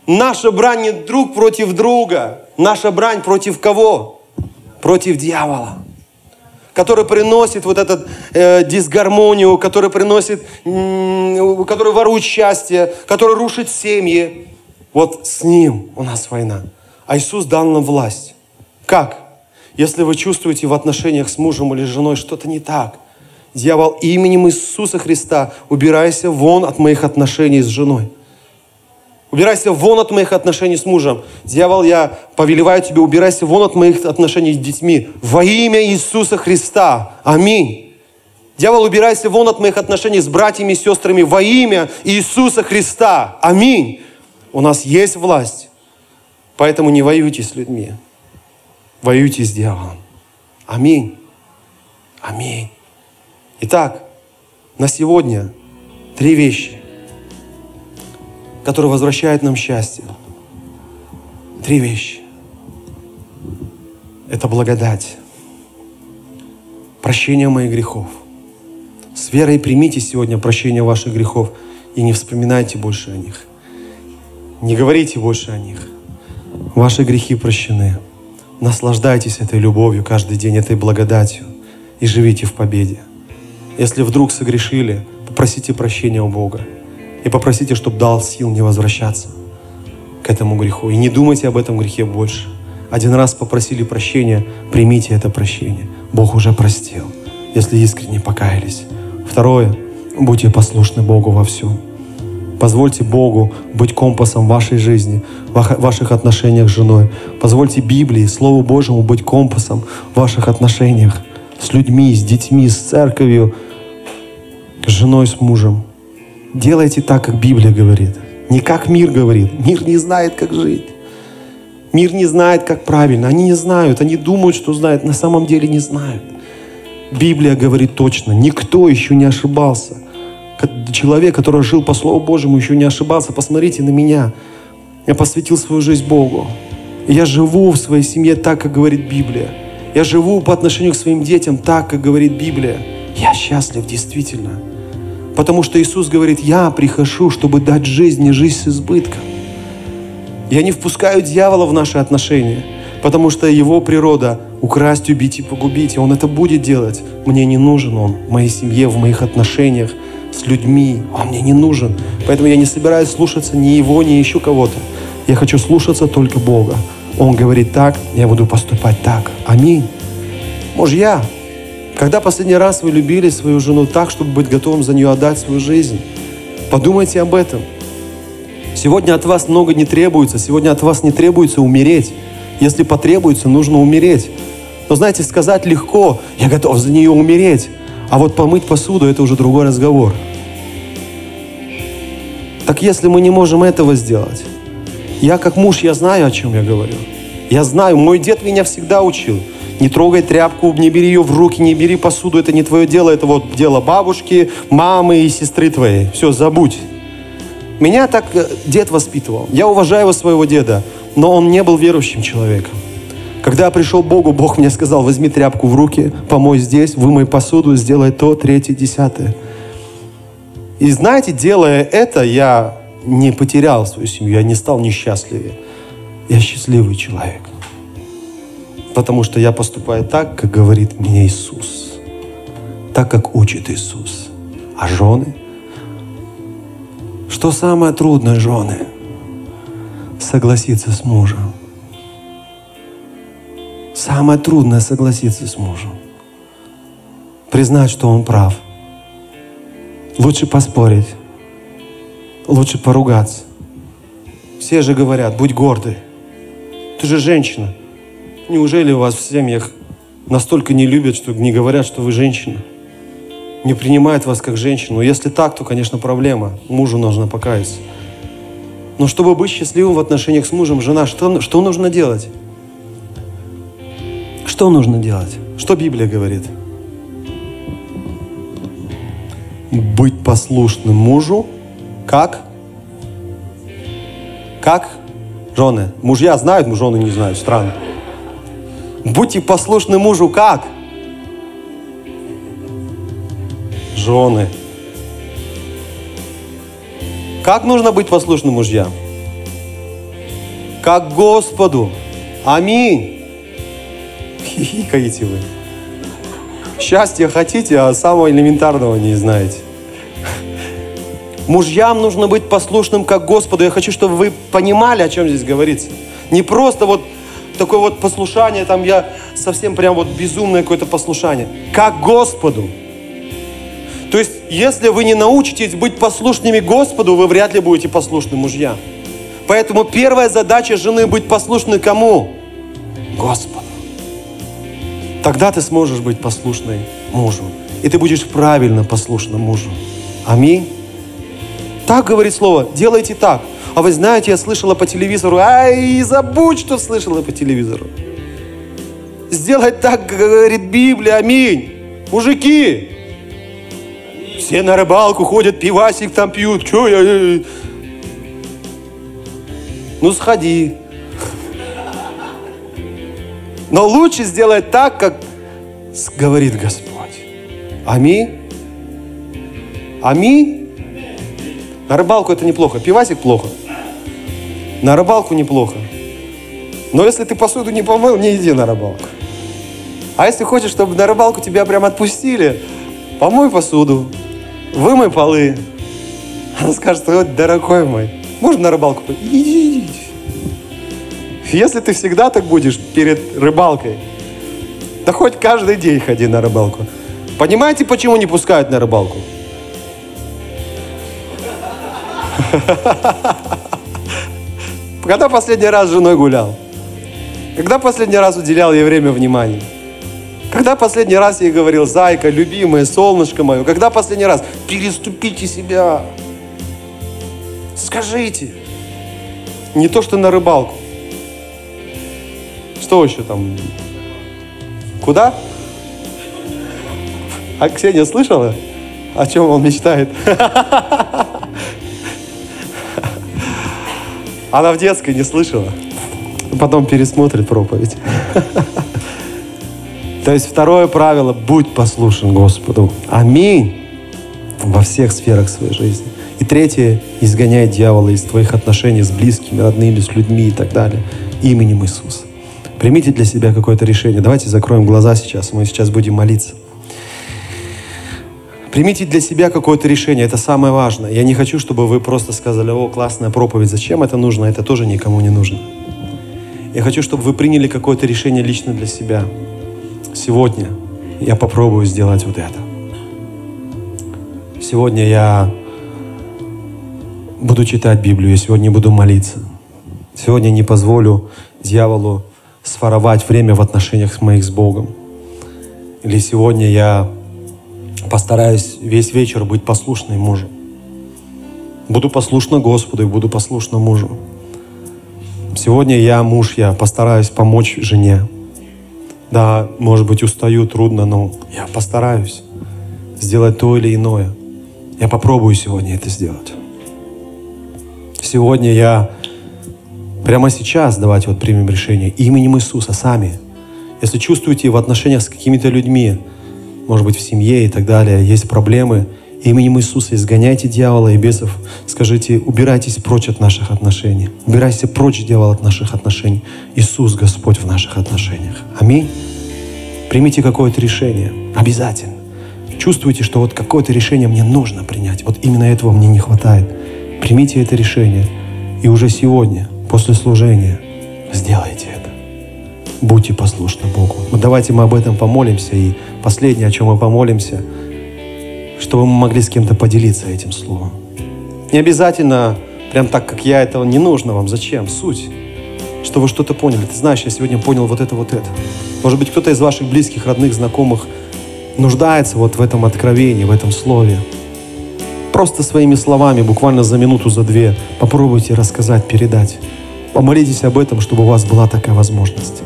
Наша брань не друг против друга. Наша брань против кого? Против дьявола. Который приносит вот эту э, дисгармонию, который приносит, э, который ворует счастье, который рушит семьи. Вот с ним у нас война. А Иисус дал нам власть. Как? Если вы чувствуете в отношениях с мужем или женой что-то не так, дьявол именем Иисуса Христа, убирайся вон от моих отношений с женой. Убирайся вон от моих отношений с мужем. Дьявол, я повелеваю тебе, убирайся вон от моих отношений с детьми. Во имя Иисуса Христа. Аминь. Дьявол, убирайся вон от моих отношений с братьями и сестрами во имя Иисуса Христа. Аминь. У нас есть власть. Поэтому не воюйте с людьми. Воюйте с дьяволом. Аминь. Аминь. Итак, на сегодня три вещи который возвращает нам счастье. Три вещи. Это благодать, прощение моих грехов. С верой примите сегодня прощение ваших грехов и не вспоминайте больше о них. Не говорите больше о них. Ваши грехи прощены. Наслаждайтесь этой любовью каждый день, этой благодатью и живите в победе. Если вдруг согрешили, попросите прощения у Бога и попросите, чтобы дал сил не возвращаться к этому греху. И не думайте об этом грехе больше. Один раз попросили прощения, примите это прощение. Бог уже простил, если искренне покаялись. Второе, будьте послушны Богу во всем. Позвольте Богу быть компасом вашей жизни, ваших отношениях с женой. Позвольте Библии, Слову Божьему быть компасом в ваших отношениях с людьми, с детьми, с церковью, с женой, с мужем. Делайте так, как Библия говорит. Не как мир говорит. Мир не знает, как жить. Мир не знает, как правильно. Они не знают. Они думают, что знают. На самом деле не знают. Библия говорит точно. Никто еще не ошибался. Человек, который жил по Слову Божьему, еще не ошибался. Посмотрите на меня. Я посвятил свою жизнь Богу. я живу в своей семье так, как говорит Библия. Я живу по отношению к своим детям так, как говорит Библия. Я счастлив действительно. Потому что Иисус говорит, я прихожу, чтобы дать жизнь и жизнь с избытком. Я не впускаю дьявола в наши отношения, потому что его природа украсть, убить и погубить, и он это будет делать. Мне не нужен он в моей семье, в моих отношениях с людьми. Он мне не нужен. Поэтому я не собираюсь слушаться ни его, ни еще кого-то. Я хочу слушаться только Бога. Он говорит так, я буду поступать так. Аминь. Мужья, когда последний раз вы любили свою жену так, чтобы быть готовым за нее отдать свою жизнь? Подумайте об этом. Сегодня от вас много не требуется. Сегодня от вас не требуется умереть. Если потребуется, нужно умереть. Но знаете, сказать легко, я готов за нее умереть. А вот помыть посуду – это уже другой разговор. Так если мы не можем этого сделать, я как муж, я знаю, о чем я говорю. Я знаю, мой дед меня всегда учил – Не трогай тряпку, не бери ее в руки, не бери посуду. Это не твое дело, это вот дело бабушки, мамы и сестры твоей. Все, забудь. Меня так э, дед воспитывал. Я уважаю своего деда, но он не был верующим человеком. Когда я пришел к Богу, Бог мне сказал, возьми тряпку в руки, помой здесь, вымой посуду, сделай то, третье, десятое. И знаете, делая это, я не потерял свою семью, я не стал несчастливее. Я счастливый человек. Потому что я поступаю так, как говорит мне Иисус. Так, как учит Иисус. А жены? Что самое трудное, жены? Согласиться с мужем. Самое трудное согласиться с мужем. Признать, что он прав. Лучше поспорить. Лучше поругаться. Все же говорят, будь гордой. Ты же женщина. Неужели у вас в семьях настолько не любят, что не говорят, что вы женщина? Не принимают вас как женщину. Если так, то, конечно, проблема. Мужу нужно покаяться. Но чтобы быть счастливым в отношениях с мужем, жена, что, что нужно делать? Что нужно делать? Что Библия говорит? Быть послушным мужу, как? Как? Жены. Мужья знают, жены не знают. Странно. Будьте послушны мужу как? Жены. Как нужно быть послушным мужьям? Как Господу. Аминь. Хихикаете вы. Счастья хотите, а самого элементарного не знаете. Мужьям нужно быть послушным как Господу. Я хочу, чтобы вы понимали, о чем здесь говорится. Не просто вот такое вот послушание, там я совсем прям вот безумное какое-то послушание. Как Господу. То есть, если вы не научитесь быть послушными Господу, вы вряд ли будете послушны мужьям. Поэтому первая задача жены быть послушной кому? Господу. Тогда ты сможешь быть послушной мужу. И ты будешь правильно послушным мужу. Аминь. Так говорит слово. Делайте так. А вы знаете, я слышала по телевизору. Ай, забудь, что слышала по телевизору. Сделать так, говорит Библия. Аминь. Мужики. Все на рыбалку ходят, пивасик там пьют. Че я? Ну, сходи. Но лучше сделать так, как говорит Господь. Аминь. Аминь. На рыбалку это неплохо. Пивасик плохо. На рыбалку неплохо. Но если ты посуду не помыл, не иди на рыбалку. А если хочешь, чтобы на рыбалку тебя прям отпустили, помой посуду, вымой полы. Она скажет, вот, дорогой мой, можно на рыбалку? Иди, иди. Если ты всегда так будешь перед рыбалкой, да хоть каждый день ходи на рыбалку. Понимаете, почему не пускают на рыбалку? Когда последний раз с женой гулял? Когда последний раз уделял ей время внимания? Когда последний раз ей говорил, зайка, любимая, солнышко мое? Когда последний раз? Переступите себя. Скажите. Не то, что на рыбалку. Что еще там? Куда? А Ксения слышала, о чем он мечтает? Она в детской не слышала. Потом пересмотрит проповедь. То есть второе правило – будь послушен Господу. Аминь. Во всех сферах своей жизни. И третье – изгоняй дьявола из твоих отношений с близкими, родными, с людьми и так далее. Именем Иисуса. Примите для себя какое-то решение. Давайте закроем глаза сейчас. Мы сейчас будем молиться. Примите для себя какое-то решение, это самое важное. Я не хочу, чтобы вы просто сказали, о, классная проповедь, зачем это нужно? Это тоже никому не нужно. Я хочу, чтобы вы приняли какое-то решение лично для себя. Сегодня я попробую сделать вот это. Сегодня я буду читать Библию, я сегодня буду молиться. Сегодня не позволю дьяволу своровать время в отношениях моих с Богом. Или сегодня я постараюсь весь вечер быть послушной мужу. Буду послушна Господу и буду послушна мужу. Сегодня я муж, я постараюсь помочь жене. Да, может быть, устаю, трудно, но я постараюсь сделать то или иное. Я попробую сегодня это сделать. Сегодня я прямо сейчас давайте вот примем решение именем Иисуса сами. Если чувствуете в отношениях с какими-то людьми, может быть, в семье и так далее, есть проблемы, именем Иисуса изгоняйте дьявола и бесов. Скажите, убирайтесь прочь от наших отношений. Убирайся прочь, дьявол, от наших отношений. Иисус Господь в наших отношениях. Аминь. Примите какое-то решение. Обязательно. Чувствуете, что вот какое-то решение мне нужно принять. Вот именно этого мне не хватает. Примите это решение. И уже сегодня, после служения, сделайте это. Будьте послушны Богу. Давайте мы об этом помолимся. И последнее, о чем мы помолимся, чтобы мы могли с кем-то поделиться этим словом. Не обязательно прям так, как я, этого не нужно вам. Зачем? Суть. Что вы что-то поняли. Ты знаешь, я сегодня понял вот это, вот это. Может быть, кто-то из ваших близких, родных, знакомых нуждается вот в этом откровении, в этом слове. Просто своими словами, буквально за минуту, за две, попробуйте рассказать, передать. Помолитесь об этом, чтобы у вас была такая возможность.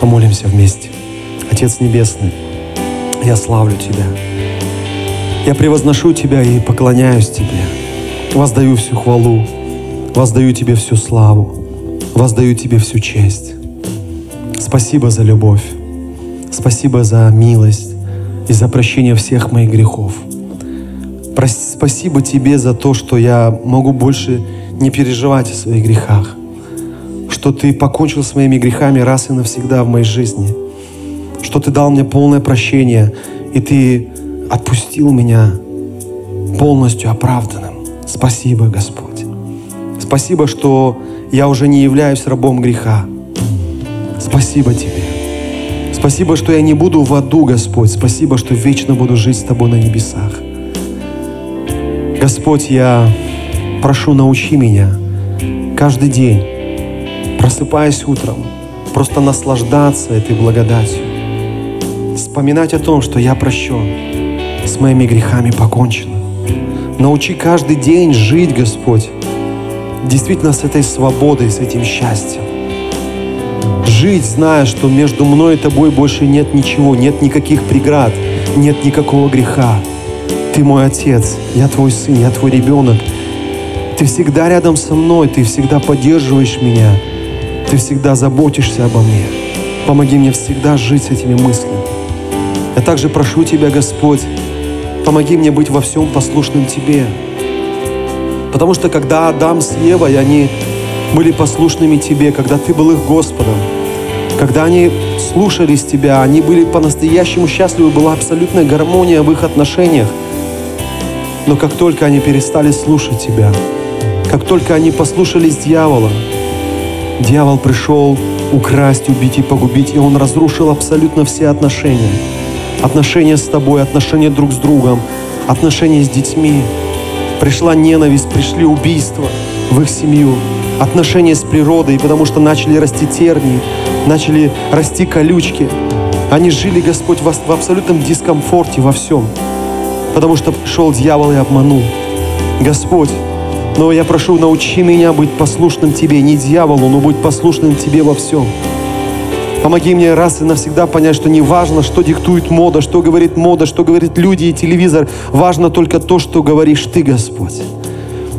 Помолимся вместе. Отец Небесный, я славлю Тебя. Я превозношу Тебя и поклоняюсь Тебе. Воздаю всю хвалу, воздаю Тебе всю славу, воздаю Тебе всю честь. Спасибо за любовь, спасибо за милость и за прощение всех моих грехов. Спасибо Тебе за то, что я могу больше не переживать о своих грехах что Ты покончил с моими грехами раз и навсегда в моей жизни, что Ты дал мне полное прощение, и Ты отпустил меня полностью оправданным. Спасибо, Господь. Спасибо, что я уже не являюсь рабом греха. Спасибо Тебе. Спасибо, что я не буду в аду, Господь. Спасибо, что вечно буду жить с Тобой на небесах. Господь, я прошу, научи меня каждый день просыпаясь утром, просто наслаждаться этой благодатью. Вспоминать о том, что я прощен, с моими грехами покончено. Научи каждый день жить, Господь, действительно с этой свободой, с этим счастьем. Жить, зная, что между мной и тобой больше нет ничего, нет никаких преград, нет никакого греха. Ты мой отец, я твой сын, я твой ребенок. Ты всегда рядом со мной, ты всегда поддерживаешь меня – ты всегда заботишься обо мне. Помоги мне всегда жить с этими мыслями. Я также прошу Тебя, Господь, помоги мне быть во всем послушным Тебе. Потому что когда Адам с Евой, они были послушными Тебе, когда Ты был их Господом, когда они слушались Тебя, они были по-настоящему счастливы, была абсолютная гармония в их отношениях. Но как только они перестали слушать Тебя, как только они послушались дьявола, Дьявол пришел украсть, убить и погубить, и он разрушил абсолютно все отношения. Отношения с тобой, отношения друг с другом, отношения с детьми. Пришла ненависть, пришли убийства в их семью, отношения с природой, потому что начали расти тернии, начали расти колючки. Они жили, Господь, в абсолютном дискомфорте во всем, потому что пришел дьявол и обманул. Господь, но я прошу, научи меня быть послушным Тебе, не дьяволу, но быть послушным Тебе во всем. Помоги мне раз и навсегда понять, что не важно, что диктует мода, что говорит мода, что говорит люди и телевизор. Важно только то, что говоришь Ты, Господь.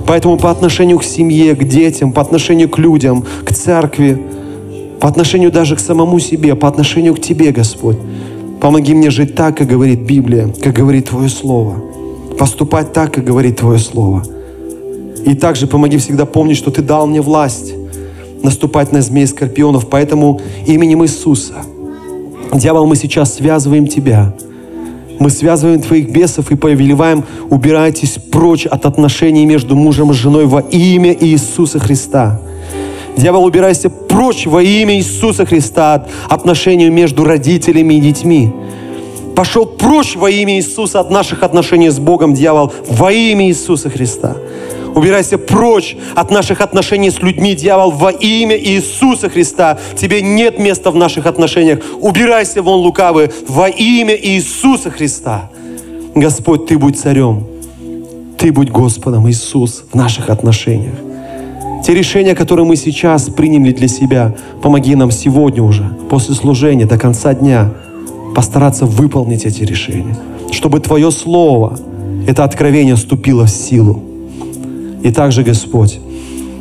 Поэтому по отношению к семье, к детям, по отношению к людям, к церкви, по отношению даже к самому себе, по отношению к Тебе, Господь, помоги мне жить так, как говорит Библия, как говорит Твое Слово. Поступать так, как говорит Твое Слово – и также помоги всегда помнить, что Ты дал мне власть наступать на змей скорпионов. Поэтому именем Иисуса, дьявол, мы сейчас связываем Тебя. Мы связываем Твоих бесов и повелеваем, убирайтесь прочь от отношений между мужем и женой во имя Иисуса Христа. Дьявол, убирайся прочь во имя Иисуса Христа от отношений между родителями и детьми. Пошел прочь во имя Иисуса от наших отношений с Богом, дьявол, во имя Иисуса Христа. Убирайся прочь от наших отношений с людьми, дьявол, во имя Иисуса Христа. Тебе нет места в наших отношениях. Убирайся вон, лукавый, во имя Иисуса Христа. Господь, Ты будь царем. Ты будь Господом, Иисус, в наших отношениях. Те решения, которые мы сейчас приняли для себя, помоги нам сегодня уже, после служения, до конца дня, постараться выполнить эти решения. Чтобы Твое Слово, это откровение вступило в силу. И также, Господь,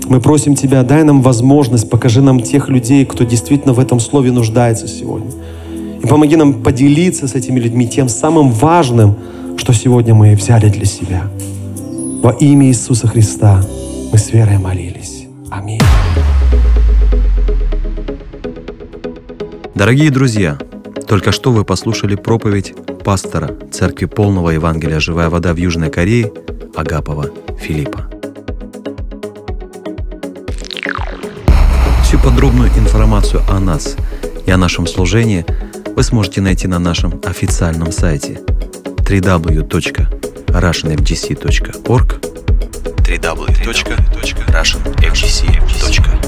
мы просим Тебя, дай нам возможность, покажи нам тех людей, кто действительно в этом Слове нуждается сегодня. И помоги нам поделиться с этими людьми тем самым важным, что сегодня мы взяли для себя. Во имя Иисуса Христа мы с верой молились. Аминь. Дорогие друзья, только что вы послушали проповедь пастора Церкви Полного Евангелия «Живая вода» в Южной Корее Агапова Филиппа. Подробную информацию о нас и о нашем служении вы сможете найти на нашем официальном сайте www.russianfgc.org www.russianfgc.org